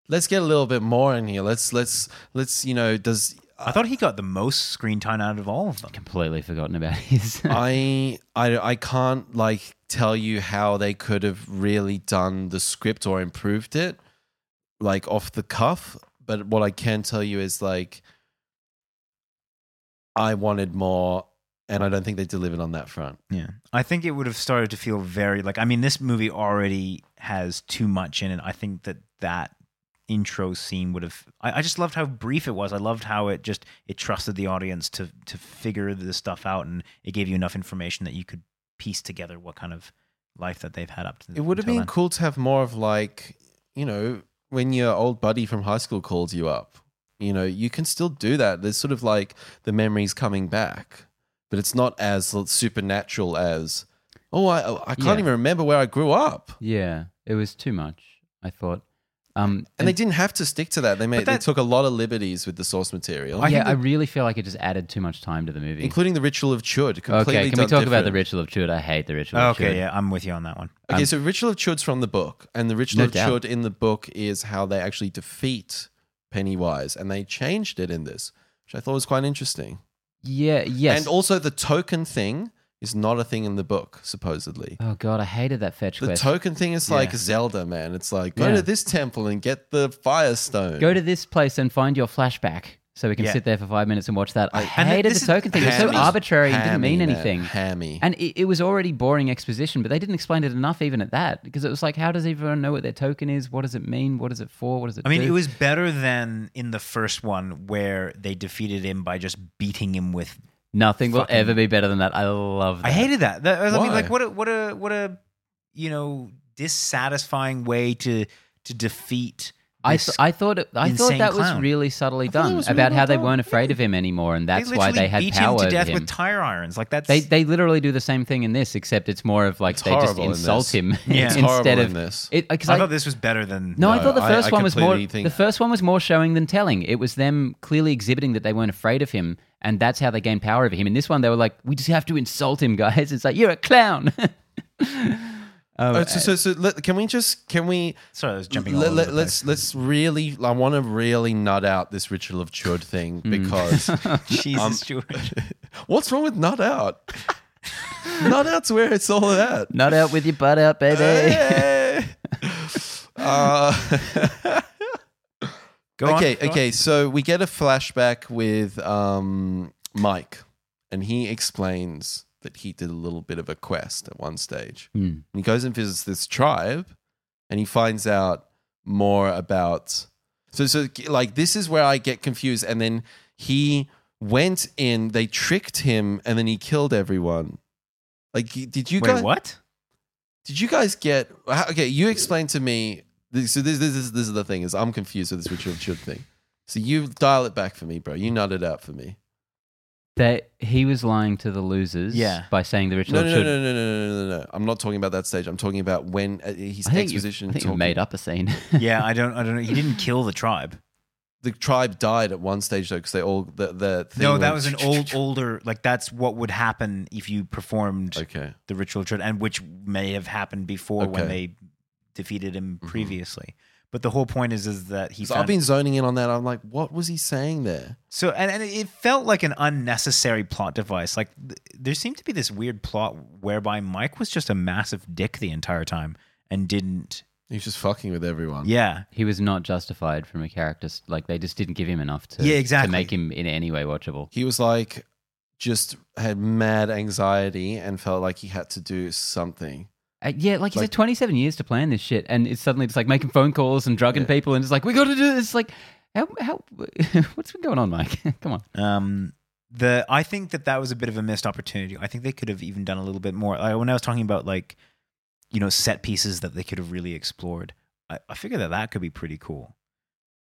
let's get a little bit more in here. Let's let's let's you know does I thought he got the most screen time out of all of them. Completely forgotten about his. I I I can't like tell you how they could have really done the script or improved it like off the cuff. But what I can tell you is like I wanted more, and I don't think they delivered on that front. Yeah, I think it would have started to feel very like. I mean, this movie already has too much in it. I think that that intro scene would have. I, I just loved how brief it was. I loved how it just it trusted the audience to to figure this stuff out, and it gave you enough information that you could piece together what kind of life that they've had up to. It would have been then. cool to have more of like, you know, when your old buddy from high school calls you up. You know, you can still do that. There's sort of like the memories coming back, but it's not as supernatural as, oh, I I can't Yeah. even remember where I grew up. yeah, it was too much. I thought. Um, And they didn't have to stick to that. They made that- they took a lot of liberties with the source material, I yeah, think I really feel like it just added too much time to the movie. including the ritual of Chud. Completely okay, can we done talk about the ritual of Chud? I hate the ritual. of Okay, Chud. yeah, I'm with you on that one. Okay, Um, so Ritual of Chud's from the book, and the Ritual No of doubt. Chud in the book is how they actually defeat Pennywise, and they changed it in this, which I thought was quite interesting. Yeah, yes. And also, the token thing is not a thing in the book, supposedly. oh god, I hated that fetch The quest. token thing is like Yeah. Zelda, man. It's like go Yeah. to this temple and get the Firestone. Go to this place and find your flashback, so we can Yeah. sit there for five minutes and watch that. I, And hated the token thing. It was so hammy. arbitrary and didn't mean man. anything. Hammy. And it, it was already boring exposition, but they didn't explain it enough even at that because it was like, how does everyone know what their token is? What does it mean? What is it for? What does it I mean, do? it was better than in the first one where they defeated him by just beating him with Nothing will ever be better than that. I love that. I hated that. that I mean, like, what a what a what a you know dissatisfying way to to defeat. I, th- I thought it, I thought insane that was really subtly thought done really about how well they weren't afraid of him anymore, and that's they why they had beat power him to death him. with tire irons. Like that's They they literally do the same thing in this, except it's more of like It's they just horrible in insult him Yeah. It's instead of in this. it. Because I I, thought this was better than no, I thought the first I one was more. think- The first one was more showing than telling. It was them clearly exhibiting that they weren't afraid of him, and that's how they gained power over him. In this one, they were like, "We just have to insult him, guys." It's like you're a clown. Um, Uh, so, so, so let, can we just can we Sorry, I was jumping. all let, over let, the let's place. let's really I want to really nut out this ritual of chud thing Mm. because Jesus, um, George. what's wrong with nut out? nut out's where it's all at. Nut out with your butt out, baby. Hey. Uh, Go on, okay, on. okay. So we get a flashback with um, Mike, and he explains that he did a little bit of a quest at one stage. Hmm. And he goes and visits this tribe, and he finds out more about. So, so like this is where I get confused. And then he went in. They tricked him, and then he killed everyone. Like, did you Wait, guys? what? Did you guys get? Okay, you explain to me. So this, this is this is the thing is I'm confused with this ritual Chud thing. So you dial it back for me, bro. You nut it out for me. That he was lying to the losers Yeah. by saying the ritual No, no, no, should. no, no, no, no, no, no. I'm not talking about that stage. I'm talking about when uh, his I think you, exposition. I think you talking- made up a scene. Yeah, I don't. I don't know. He didn't kill the tribe. The tribe died at one stage though because they all the the thing No, that went- was an old, older. Like that's what would happen if you performed Okay. the ritual Chud, and which may have happened before when Okay. they defeated him Mhm. previously. But the whole point is, is that he. So I've been zoning in on that. I'm like, what was he saying there? So and, and it felt like an unnecessary plot device. Like th- there seemed to be this weird plot whereby Mike was just a massive dick the entire time and didn't. He was just fucking with everyone. Yeah, he was not justified from a character. s- Like they just didn't give him enough to, Yeah, exactly. to make him in any way watchable. He was like, just had mad anxiety and felt like he had to do something. Uh, yeah, like you Like- said, 27 years to plan this shit, and it's suddenly just like making phone calls and drugging Yeah. people, and it's like we got to do this. Like, how how what's been going on, Mike? Come on. Um, the I think that that was a bit of a missed opportunity. I think they could have even done a little bit more. Like, when I was talking about like, you know, set pieces that they could have really explored, I, I figured that that could be pretty cool.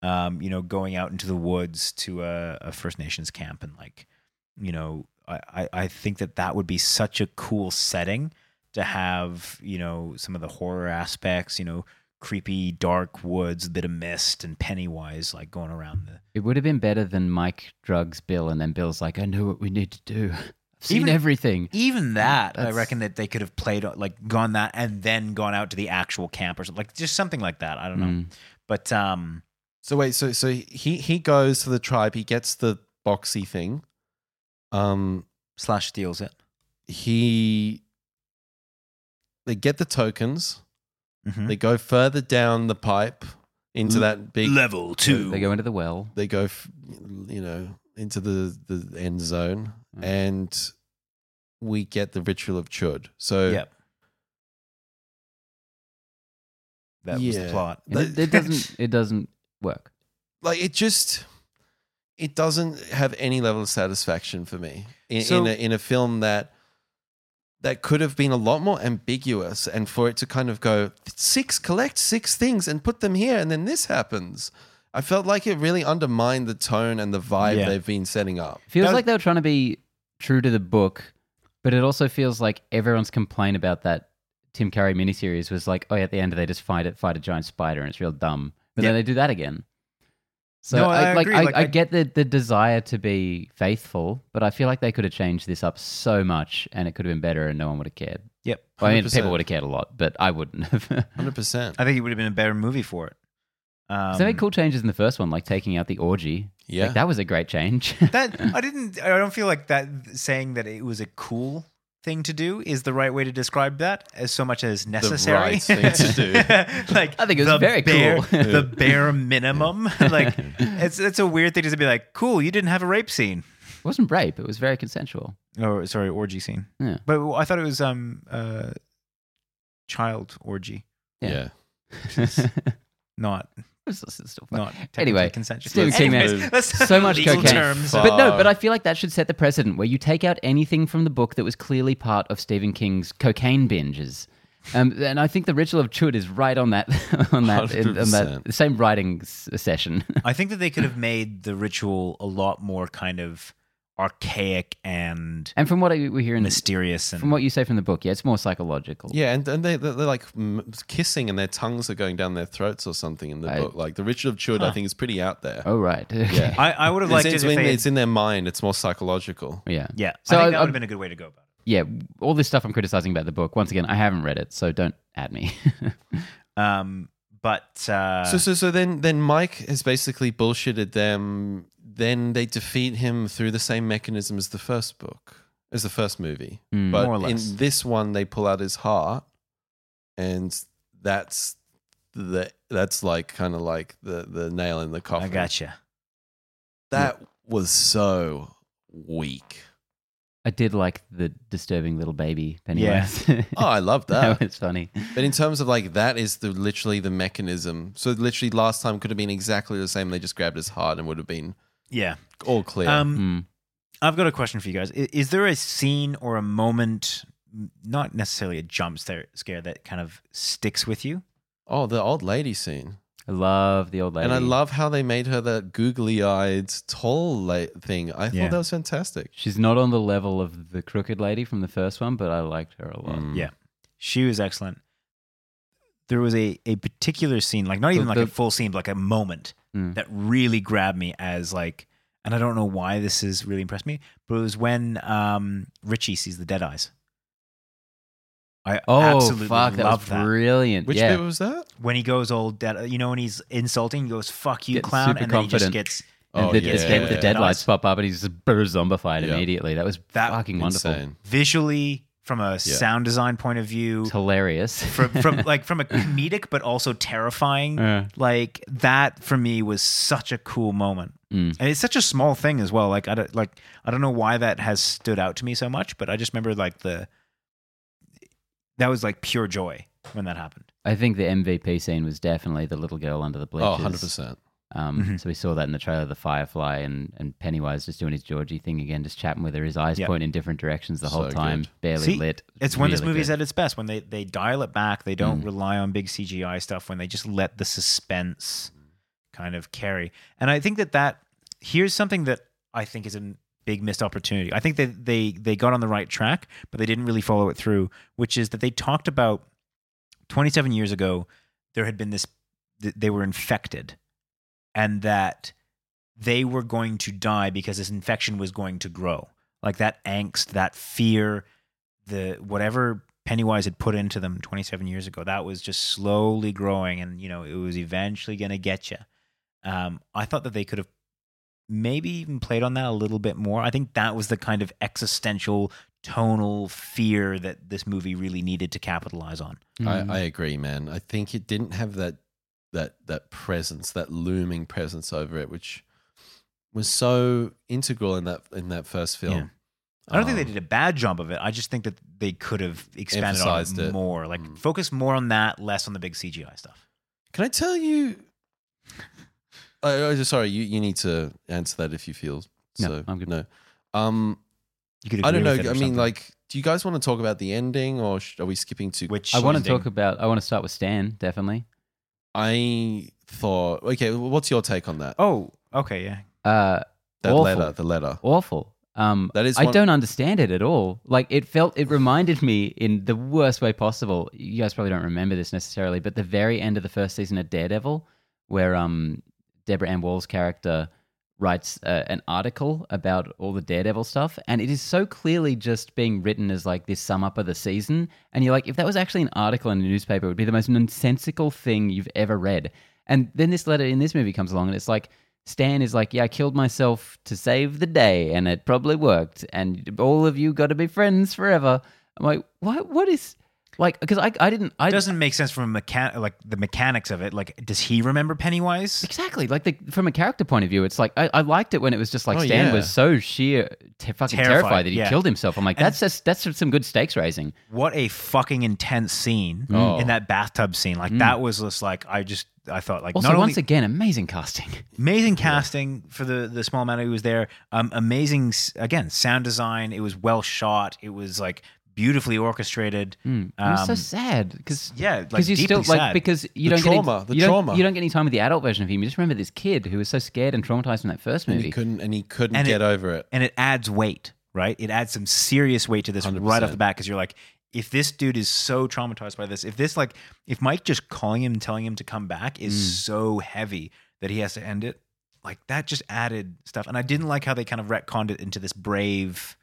Um, you know, going out into the woods to a, a First Nations camp and like, you know, I, I, I think that that would be such a cool setting to have. You know, some of the horror aspects. You know, creepy dark woods, a bit of mist, and Pennywise like going around the It would have been better than Mike drugs Bill, and then Bill's like, "I know what we need to do. I've seen Even- everything." even that, I reckon that they could have played like gone that and then gone out to the actual camp or something, like just something like that. I don't know, Mm. but um, So wait, so so he he goes to the tribe. He gets the boxy thing. Um, Slash steals it. he they get the tokens. Mhm. They go further down the pipe into L- that big. Level two. They go into the well. They go, f- you know, into the the end zone, Mm. and we get the ritual of chud. So Yep. That was the plot. It, it doesn't. It doesn't work. like it just it doesn't have any level of satisfaction for me in, So- in, a, in a film that that could have been a lot more ambiguous and for it to kind of go six collect six things and put them here and then this happens i felt like it really undermined the tone and the vibe Yeah. they've been setting up Feels That like they were trying to be true to the book, but it also feels like everyone's complaint about that Tim Curry miniseries was like, oh, yeah, at the end they just fight it, fight a giant spider, and it's real dumb. But Yeah. then they do that again. So No, I I, like, agree. I, Like, I, I- get the the desire to be faithful, but I feel like they could have changed this up so much, and it could have been better, and no one would have cared. Yep. Well, I mean, people would have cared a lot, but I wouldn't have. 100% I think it would have been a better movie for it. Um, so they made cool changes in the first one, like taking out the orgy. yeah Like, that was a great change. that I didn't. I don't feel like that saying that it was a cool thing to do is the right way to describe that, as so much as necessary. right thing to do. like I think it was the very bare, cool. the bare minimum. like it's it's a weird thing to be like, cool, you didn't have a rape scene. it wasn't rape; it was very consensual. Oh, sorry, orgy scene. Yeah. But I thought it was um uh child orgy, yeah, not It's still fun. not Anyway, consensual. Stephen King Anyways, so much cocaine. terms. But no, but I feel like that should set the precedent where you take out anything from the book that was clearly part of Stephen King's cocaine binges. Um, and I think the ritual of Chud is right on that on that in, on that same writing s- session. I think that they could have made the ritual a lot more kind of archaic and and from what I, we hear in the, mysterious and from what you say from the book, yeah, it's more psychological. yeah, and, and they they're, they're like kissing, and their tongues are going down their throats or something in the I- book. Like the ritual of chud, I think is pretty out there. Oh right. Yeah. I, I would have liked it's it if in, it's in their mind. It's more psychological. yeah. yeah. So I think I- that would have been a good way to go about it. yeah, all this stuff I'm criticizing about the book. Once again, I haven't read it, so don't add me. Um, but uh, so so so then then Mike has basically bullshitted them. Then they defeat him through the same mechanism as the first book, as the first movie. Mm. But More or less. in this one, they pull out his heart, and that's the that's like kind of like the the nail in the coffin. I gotcha. That was so weak. I did like the disturbing little baby Pennywise. Oh, I love that that. was funny. But in terms of like that is the literally the mechanism. So literally last time could have been exactly the same. They just grabbed his heart and would have been Yeah. all clear. Um, Mm. I've got a question for you guys. Is, is there a scene or a moment, not necessarily a jump scare, scare that kind of sticks with you? oh, the old lady scene. I love the old lady. And I love how they made her that googly eyed, tall la- thing. I thought that was fantastic. She's not on the level of the crooked lady from the first one, but I liked her a lot. Mm. Yeah. She was excellent. There was a, a particular scene, like not even The- like the- a full scene, but like a moment Mm. that really grabbed me as like, and I don't know why this has really impressed me, but it was when um, Richie sees the dead eyes. I Oh absolutely fuck, that was love that. brilliant. Which yeah. bit was that? When he goes all dead, you know, when he's insulting, he goes "fuck you, Gets clown," super and then he just gets and Oh, the, yeah. the, dead, the Yeah. dead lights pop up and he's just zombified Yeah. immediately. That was That- fucking wonderful. Insane. visually from a sound design point of view, It's hilarious. from from like from a comedic but also terrifying. Uh, Like that for me was such a cool moment, Mm. and it's such a small thing as well. Like I don't like I don't know why that has stood out to me so much, but I just remember like the that was like pure joy when that happened. I think the MVP scene was definitely the little girl under the bleachers. Oh, 100%. Um, Mhm. So we saw that in the trailer, the Firefly, and, and Pennywise just doing his Georgie thing again, just chatting with her, his eyes Yeah. pointing in different directions the whole So time, good. barely See, lit. It's when this Really movie's good. at its best when they they dial it back. They don't Mm. rely on big CGI stuff. When they just let the suspense kind of carry. And I think that that here's something that I think is a big missed opportunity. I think that they they got on the right track, but they didn't really follow it through. Which is that they talked about 27 years ago there had been this they were infected, and that they were going to die because this infection was going to grow. Like that angst, that fear, the whatever Pennywise had put into them 27 years ago, that was just slowly growing, and you know it was eventually going to get you. Um, I thought that they could have maybe even played on that a little bit more. I think that was the kind of existential, tonal fear that this movie really needed to capitalize on. Mm. I, I agree, man. I think it didn't have that that that presence, that looming presence over it, which was so integral in that in that first film. Yeah. I don't think they Um, did a bad job of it. I just think that they could have expanded on it it. more, like Mm. focus more on that, less on the big CGI stuff. Can I tell you? I, I, sorry, you, you need to answer that if you feel No, so. I'm good. No, um, You could I don't know. with it or I mean, something. like, do you guys want to talk about the ending, or sh- are we skipping to? which I want to talk about, I want to start with Stan, definitely. I thought. Okay, what's your take on that? Oh, okay, yeah. Uh, that awful. letter. The letter. awful. Um, That is I one- don't understand it at all. Like it felt, it reminded me in the worst way possible. You guys probably don't remember this necessarily, but the very end of the first season of Daredevil, where um, Deborah Ann Woll's character writes uh, an article about all the Daredevil stuff, and it is so clearly just being written as like this sum up of the season. And you're like, if that was actually an article in a newspaper, it would be the most nonsensical thing you've ever read. And then this letter in this movie comes along, and it's like. Stan is like, yeah, I killed myself to save the day, and it probably worked. And all of you got to be friends forever. I'm like, what? What is like? Because I, I didn't, I It doesn't make sense from a mechan- like the mechanics of it. Like, does he remember Pennywise? exactly like the, from a character point of view. It's like I, I liked it when it was just like Oh, Stan yeah. was so sheer, te- fucking Terrified, terrified, that he yeah. killed himself. I'm like, And- that's just that's some good stakes raising. What a fucking intense scene Oh. in that bathtub scene. Like that was just like I just I thought like Also, not once only again, amazing casting. amazing casting for the the small amount who was there. Um, amazing s- again sound design. It was well shot. It was like beautifully orchestrated. Mm. it was so Um, sad because Yeah, like because you deeply still like because you The don't trauma, get any, the you don't, trauma. you don't get any time with the adult version of him. You just remember this kid who was so scared and traumatized from that first And movie. he couldn't. And he couldn't And it- get over it. and it adds weight, right? It adds some serious weight to this right 100%. off the bat because you're like, if this dude is so traumatized by this, if this like, if Mike just calling him and telling him to come back is Mm. so heavy that he has to end it, like that just added stuff. And I didn't like how they kind of retconned it into this brave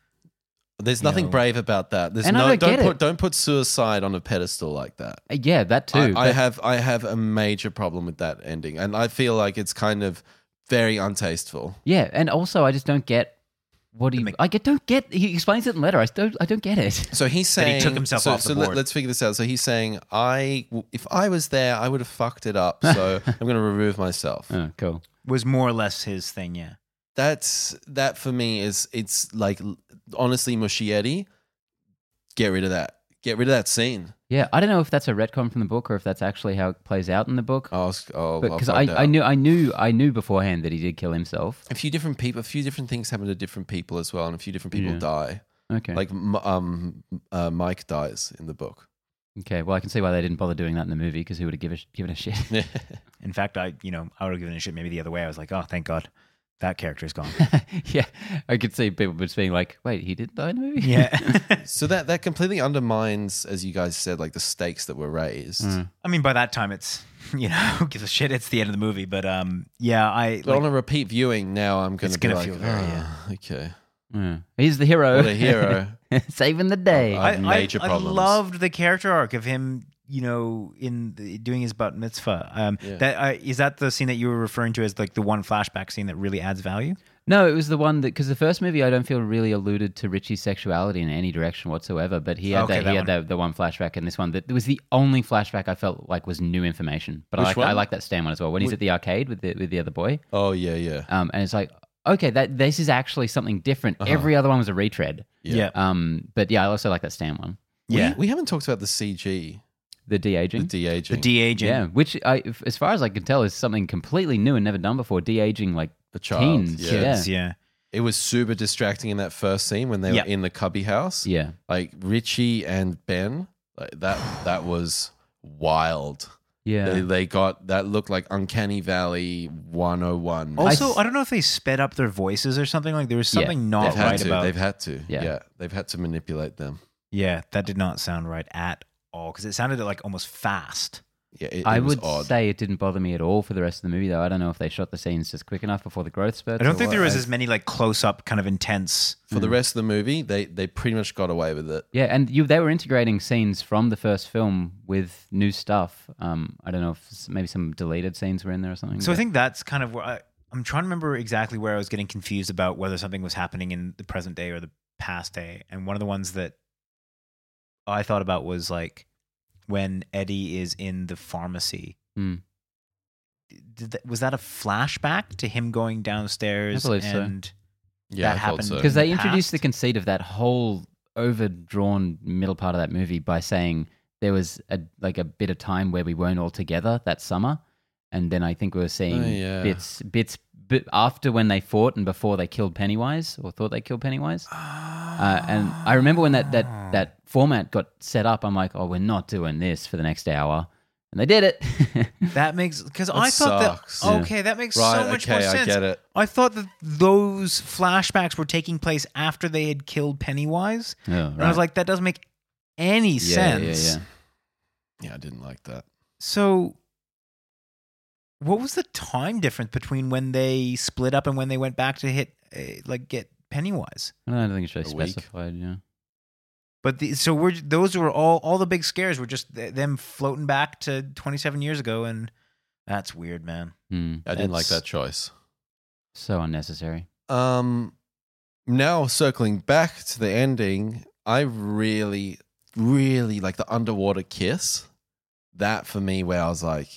There's you nothing know- brave about that. There's And I no don't don't get put it. don't put suicide on a pedestal like that. Uh, Yeah, that too. I, I but- have I have a major problem with that ending, and I feel like it's kind of very untasteful. yeah, and also I just don't get what he. Mc- I get don't get. He explains it in letter. I don't. I don't get it. So he's That he took himself so, off the so let- board. let's figure this out. So he's saying I if I was there, I would have fucked it up. So I'm going to remove myself. Oh, cool. Was more or less his thing, yeah. That's that for me is it's like honestly Muschietti. Get rid of that. Get rid of that scene. Yeah, I don't know if that's a retcon from the book or if that's actually how it plays out in the book. I'll, I'll, Because I'll I, I knew I knew I knew beforehand that he did kill himself. a few different people, a few different things happen to different people as well, and a few different people Yeah. die. Okay. Like um, uh, Mike dies in the book. okay. Well, I can see why they didn't bother doing that in the movie because who would have given a, given a shit? In fact, I, you know, I would have given a shit maybe the other way. I was like, oh, thank God, that character is gone. yeah, I could see people just being like, "Wait, he didn't die in the movie?" yeah. so that that completely undermines, as you guys said, like the stakes that were raised. Mm. I mean, by that time, it's, you know, who gives a shit? It's the end of the movie. But um, yeah, I, But like, on a repeat viewing now, I'm going It's to be gonna like, feel very, "Ah, okay, Yeah. He's the hero. what a hero. saving the day. I- have major I, problems. loved the character arc of him, you know, in the, doing his bat mitzvah. Um, Yeah. that uh, is that the scene that you were referring to as like the one flashback scene that really adds value. No, it was the one that because the first movie I don't feel really alluded to Richie's sexuality in any direction whatsoever. But he had Okay, that, that he one. had the, the one flashback in this one that it was the only flashback I felt like was new information. But I like one? I like that Stan one as well when he's at the arcade with the with the other boy. Oh yeah, yeah, Um, and it's like okay, that this is actually something different. Uh-huh. Every other one was a retread. yeah. Um, but yeah, I also like that Stan one, We- Yeah. we, haven't talked about the CG, the de the aging. The aging, de aging. Yeah, which I, as far as I can tell, is something completely new and never done before. De aging, like the child. teens, Yeah. Kids, yeah. it was super distracting in that first scene when they Yeah. were in the cubby house. yeah, Like Richie and Ben, like that that was wild. yeah. They, they got that looked like Uncanny Valley 101. Also, I- I, don't know if they sped up their voices or something. Like there was Yeah, something they've not had right to. about. They've had to. Yeah. Yeah. they've had to manipulate them. yeah, that did not sound right at all because it sounded like almost fast. Yeah, it, I it was would odd. say it didn't bother me at all for the rest of the movie, though. I don't know if they shot the scenes just quick enough before the growth spurts. I don't think what. there was I- as many like close up, kind of intense. for the rest of the movie, they they pretty much got away with it. Yeah, and you they were integrating scenes from the first film with new stuff. Um, I don't know if maybe some deleted scenes were in there or something. So I think that's kind of where I, I'm trying to remember exactly where I was getting confused about whether something was happening in the present day or the past day. And one of the ones that I thought about was like when Eddie is in the pharmacy. Hmm. Did that, was that a flashback to him going downstairs? I believe so. and Yeah, That I thought happened so. because they the introduced the conceit of that whole overdrawn middle part of that movie by saying there was a like a bit of time where we weren't all together that summer, and then I think we were seeing Oh, yeah. bits bits bit after when they fought and before they killed Pennywise or thought they killed Pennywise. Uh, and I remember when that, that that format got set up, I'm like, oh, we're not doing this for the next hour, and they did it. that makes because I thought sucks. that Yeah. okay, that makes right, so much okay, more sense. I get it. I thought that those flashbacks were taking place after they had killed Pennywise. oh, And I was like, that doesn't make any yeah, sense. yeah, yeah. Yeah, I didn't like that. So, what was the time difference between when they split up and when they went back to hit, uh, like, get Pennywise? I don't think it's really A week. specified. Yeah. But the, so we're those were all all the big scares were just th- them floating back to 27 years ago, and that's weird, man. Hmm. I didn't like That's- that choice. So unnecessary. Um, now circling back to the ending, I really, really like the underwater kiss. That for me, where I was like,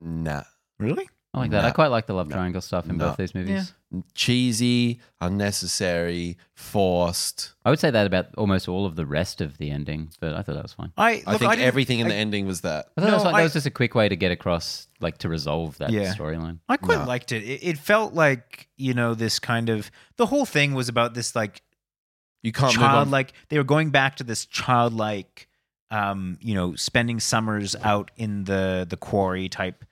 nah, Really? I like that. I quite like the love triangle stuff in No. both these movies. cheesy, unnecessary, forced. I would say that about almost all of the rest of the ending, but I thought that was fine. I I think didn't- everything in I- the ending was that. I thought that, was No, like, that was just a quick way to get across, like to resolve that Yeah. storyline. I quite No. liked it. it. It felt like you know this kind of the whole thing was about this like You can't move on. childlike. They were going back to this childlike, um, you know, spending summers out in the the quarry type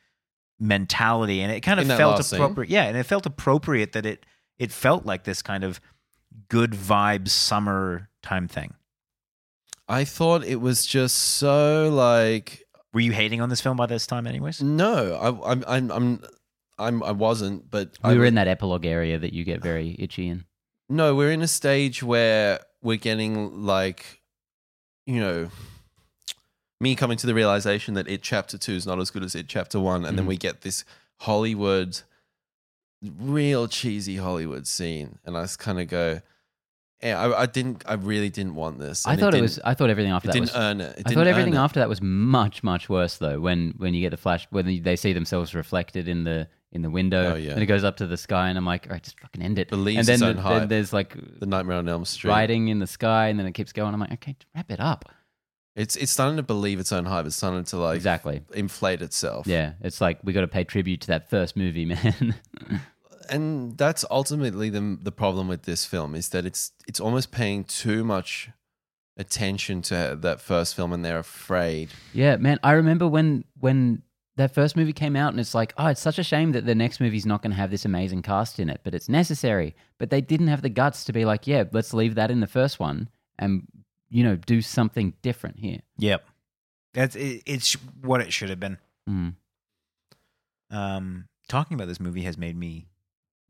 mentality, and it kind of felt last scene? appropriate. Yeah, and it felt appropriate that it it felt like this kind of good vibes summer time thing. I thought it was just so like Were you hating on this film by this time, anyways? no, I, I'm I'm I'm I'm I wasn't, but We I were in that epilogue area that you get very itchy in. No, we're in a stage where we're getting like, you know, me coming to the realization that it chapter two is not as good as it chapter one, and then Mhm. we get this Hollywood, real cheesy Hollywood scene, and I just kind of go, yeah, I, I didn't, I really didn't want this. I thought it, didn't- was. I thought everything after It that didn't was. earn it. it I thought everything it. after that was much, much worse though. When when you get the flash, when they see themselves reflected in the in the window, Oh, yeah. and it goes up to the sky, and I'm like, all right, just fucking end it. Believes and then, its own the- then there's like the Nightmare on Elm Street. riding in the sky, and then it keeps going. I'm like, okay, wrap it up. It's it's starting to believe its own hype. It's starting to like exactly. inflate itself. Yeah, it's like we got to pay tribute to that first movie, man. and that's ultimately the the problem with this film is that it's it's almost paying too much attention to that first film, and they're afraid. yeah, man. I remember when when that first movie came out, and it's like, oh, it's such a shame that the next movie's not going to have this amazing cast in it, but it's necessary. But they didn't have the guts to be like, yeah, let's leave that in the first one, and you know, do something different here. Yep. That's it, it's what it should have been. Mm. Um, talking about this movie has made me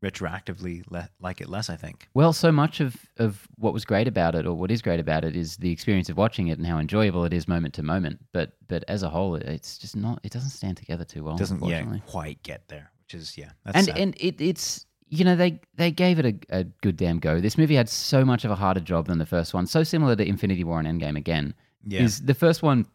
retroactively le- like it less. I think. Well, so much of, of what was great about it, or what is great about it, is the experience of watching it and how enjoyable it is moment to moment. But but as a whole, it's just not. It doesn't stand together too well. Doesn't unfortunately. quite get there, which is yeah. That's and sad. and it, it's you know they they gave it a, a good damn go. This movie had so much of a harder job than the first one. So similar to Infinity War and Endgame again. yeah. Is the first one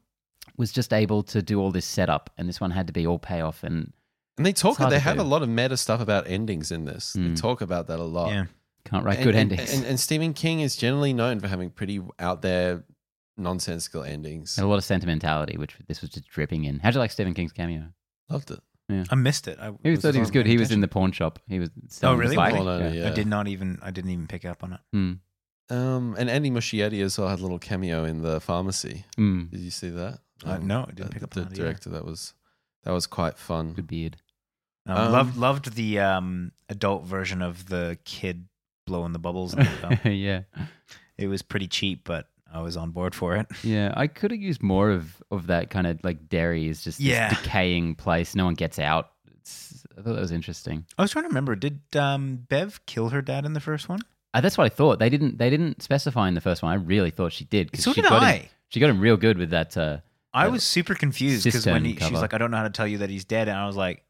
was just able to do all this setup, and this one had to be all payoff and And they talk. They have do. a lot of meta stuff about endings in this. They Mm. talk about that a lot. yeah. can't write And- good and, endings. And, and Stephen King is generally known for having pretty out there, nonsensical endings. and a lot of sentimentality, which this was just dripping in. How'd you like Stephen King's cameo? Loved it. I missed it. I He thought he was good. He was in the pawn shop. He was. selling really? the bike. Well, no, yeah. I did not even. I didn't even pick up on it. Hmm. Um, and Andy Muschietti as well had a little cameo in the pharmacy. Hmm. Did you see that? Uh, Um, no, I didn't uh, pick up the on that either. director. That was that was quite fun. Good beard. Um, Um, loved loved the um, adult version of the kid blowing the bubbles. In the yeah. it was pretty cheap, but I was on board for it. Yeah, I could have used more of of that kind of like Derry is just Yeah. this decaying place. No one gets out. It's, I thought that was interesting. I was trying to remember. Did um, Bev kill her dad in the first one? Uh, that's what I thought. They didn't. They didn't specify in the first one. I really thought she did. So she did got I. Him, she got him real good with that. Uh, I was super confused because when he, she was like, "I don't know how to tell you that he's dead," and I was like,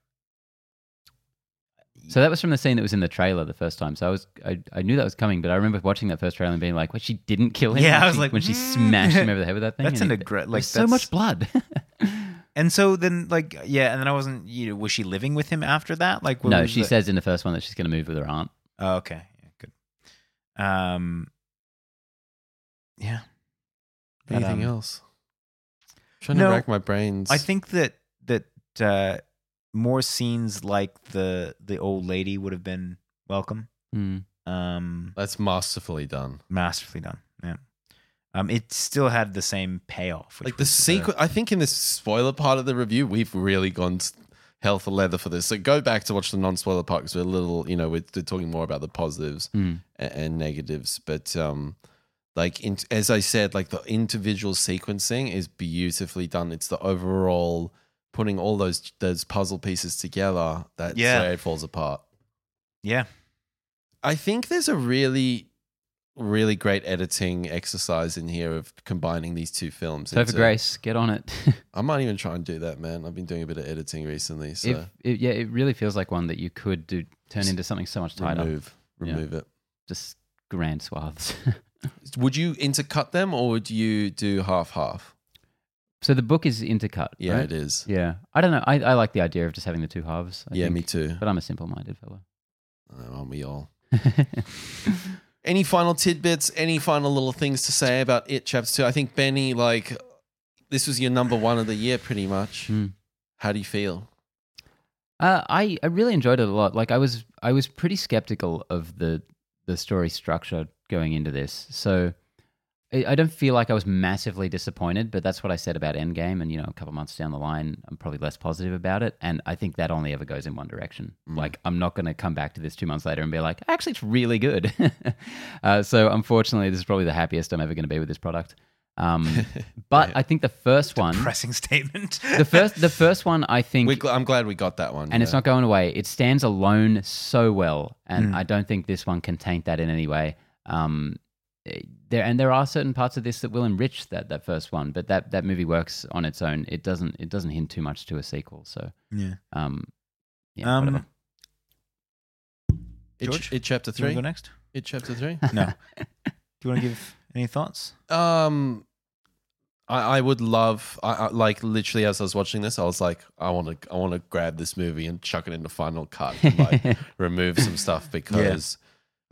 so that was from the scene that was in the trailer the first time. So I was, I, I knew that was coming, but I remember watching that first trailer and being like, "What? She didn't kill him?" Yeah, when I was she- like, when she mm. smashed him over the head with that thing. "That's and an he- aggra- like so much blood. And so then, like, yeah, and then I wasn't. You know, was she living with him after that? Like, what no, she the- says in the first one that she's going to move with her aunt. Oh, okay, yeah, good. Um, yeah, But, Anything um, else? trying no, to rack my brains. I think that that uh, more scenes like the the old lady would have been welcome. Hmm. Um, that's masterfully done. masterfully done. Yeah. Um, it still had the same payoff. which Like the was, sequence. I think in this spoiler part of the review, we've really gone s- hell for leather for this. So go back to watch the non-spoiler part because we're a little, you know, we're, we're talking more about the positives Hmm. and, and negatives. But um, like in, as I said, like the individual sequencing is beautifully done. It's the overall putting all those those puzzle pieces together. That's Yeah. where it falls apart. yeah, I think there's a really, really great editing exercise in here of combining these two films. So for into- Grace, get on it. I might even try and do that, man. I've been doing a bit of editing recently, so if, it, yeah, it really feels like one that you could do turn into something so much tighter. remove, Yeah. remove it. Just grand swaths. Would you intercut them or would you do half half? So the book is intercut. Yeah, right? it is. Yeah, I don't know. I, I like the idea of just having the two halves. I yeah, think. me too. But I'm a simple-minded fellow. Aren't we all? Any final tidbits? Any final little things to say about it, chapter two? I think Benny, like, this was your number one of the year, pretty much. Hmm. How do you feel? Uh, I I really enjoyed it a lot. Like I was I was pretty skeptical of the the story structure going into this. So I, don't feel like I was massively disappointed, but that's what I said about Endgame. And you know, a couple months down the line, I'm probably less positive about it. And I think that only ever goes in one direction. Mm. Like I'm not going to come back to this two months later and be like, actually, it's really good. uh, so unfortunately, this is probably the happiest I'm ever going to be with this product. Um, but Yeah. I think the first one, Pressing statement. the first the first one, I think We, I'm glad we got that one. and it's not going away. It stands alone so well, and Mm. I don't think this one can taint that in any way. Um, there and there are certain parts of this that will enrich that that first one, but that that movie works on its own. It doesn't it doesn't hint too much to a sequel. So Yeah. um, yeah, um, whatever. It, George? it chapter do you want three. to go next? It chapter three. No. do you want to give any thoughts? Um, I, I would love, I, I, like literally as I was watching this, I was like, I want to, I want to grab this movie and chuck it into Final Cut and like remove some stuff because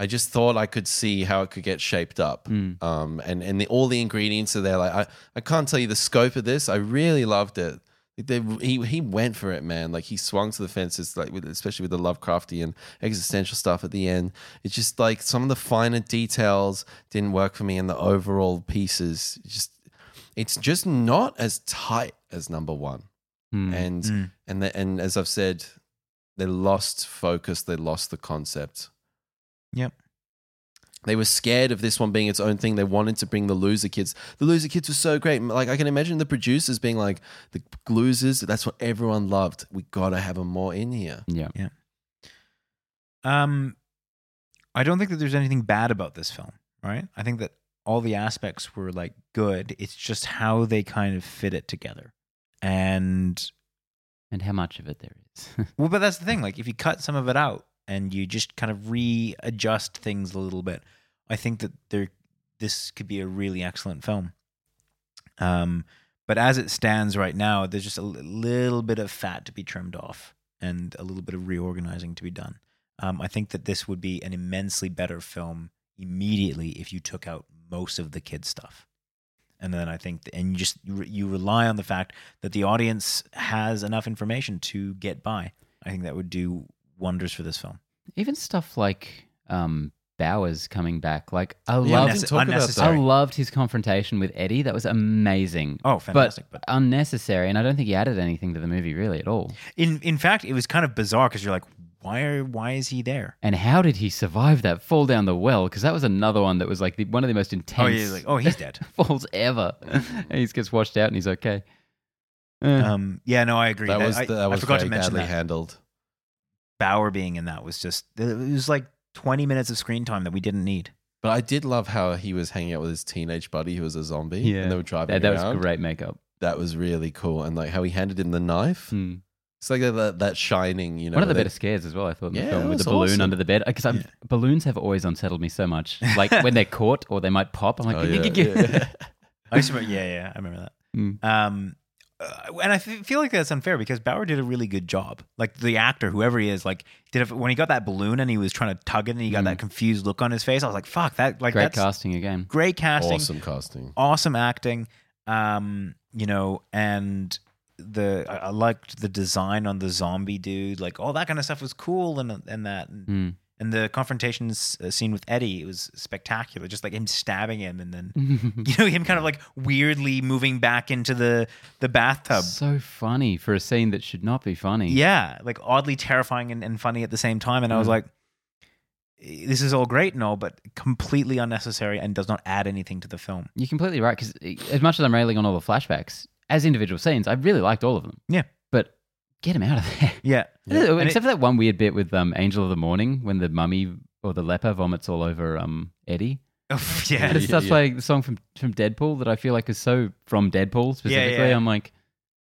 I just thought I could see how it could get shaped up. Mm. Um, and and the, all the ingredients are there. Like I, I can't tell you the scope of this. I really loved it. They, he he went for it, man. Like he swung to the fences, like with, especially with the Lovecraftian existential stuff at the end. It's just like some of the finer details didn't work for me, and the overall pieces just it's just not as tight as number one. Mm. And Mm. and the, and as I've said, they lost focus. They lost the concept. Yep. They were scared of this one being its own thing. They wanted to bring the loser kids. The loser kids were so great. Like I can imagine the producers being like, "The losers. That's what everyone loved. We gotta have them more in here." yeah. Yeah. Um, I don't think that there's anything bad about this film, right? I think that all the aspects were like good. It's just how they kind of fit it together. And And how much of it there is. well, but that's the thing. Like, if you cut some of it out and you just kind of readjust things a little bit, I think that there this could be a really excellent film. Um, but as it stands right now, there's just a little bit of fat to be trimmed off and a little bit of reorganizing to be done. Um, I think that this would be an immensely better film immediately if you took out most of the kid stuff. And then I think, and you just you rely on the fact that the audience has enough information to get by. I think that would do wonders for this film. Even stuff like um, Bowers coming back. Like I Yeah, loved, didn't talk about unnecessary. I loved his confrontation with Eddie. That was amazing. Oh, fantastic! But, unnecessary, and I don't think he added anything to the movie really at all. in in fact, it was kind of bizarre because you're like, why are why is he there? And how did he survive that fall down the well? Because that was another one that was like the, one of the most intense Oh yeah, like oh he's dead. falls ever. and he gets washed out and he's okay. Uh, um, yeah, no, I agree. That was I, that I was forgot very to mention badly that handled. Bowers being in that was just it was like 20 minutes of screen time that we didn't need. But I did love how he was hanging out with his teenage buddy who was a zombie. Yeah. and they were driving that, that was great makeup. That was really cool, and like how he handed him the knife. Hmm. It's like that that shining, you know. One of the that- better scares as well, I thought, in the Yeah, film, with the balloon awesome. under the bed. Because Yeah. balloons have always unsettled me so much. Like when they're caught or they might pop. I'm like, Oh, yeah, yeah. I remember, yeah, yeah, I remember that. Mm. Um, uh, and I f- feel like that's unfair because Bowers did a really good job. Like the actor, whoever he is, like did a, when he got that balloon and he was trying to tug it and he got Mm. that confused look on his face. I was like, "Fuck that!" Like great that's casting again. great casting, awesome casting. awesome acting. Um, you know, and the I, I liked the design on the zombie dude. Like all that kind of stuff was cool and and that and, Mm. And the confrontation uh, scene with Eddie it was spectacular. Just like him stabbing him and then you know him kind of like weirdly moving back into the the bathtub. so funny for a scene that should not be funny. Yeah, like oddly terrifying and, and funny at the same time. And I was Mm. like, this is all great and all, but completely unnecessary and does not add anything to the film. You're completely right. Because as much as I'm railing on all the flashbacks, as individual scenes, I really liked all of them. Yeah. But get him out of there. Yeah. Yeah. And Except for that one weird bit with um, Angel of the Morning when the mummy or the leper vomits all over um, Eddie. yeah. And it's Yeah, stuff yeah. like the song from, from Deadpool that I feel like is so from Deadpool specifically. yeah. I'm like,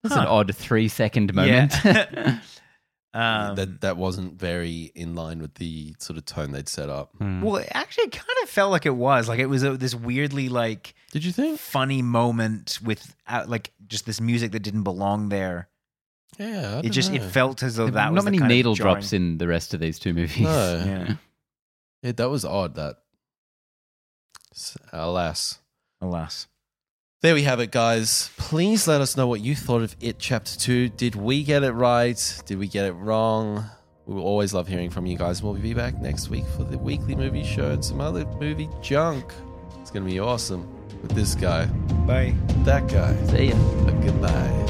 that's is an odd three second moment. Yeah. um, that that wasn't very in line with the sort of tone they'd set up. Hmm. well, it actually kind of felt like it was. Like it was a, this weirdly like Did you think? funny moment with uh, like just this music that didn't belong there. Yeah, I It don't just it felt as though There's that not was the many kind needle jarring- drops in the rest of these two movies. No. Yeah. Yeah, that was odd. That, alas. Alas. There we have it, guys. Please let us know what you thought of It Chapter 2. Did we get it right? Did we get it wrong? We will always love hearing from you guys. We'll be back next week for the weekly movie show and some other movie junk. It's going to be awesome with this guy, Bye. that guy. See ya. But goodbye.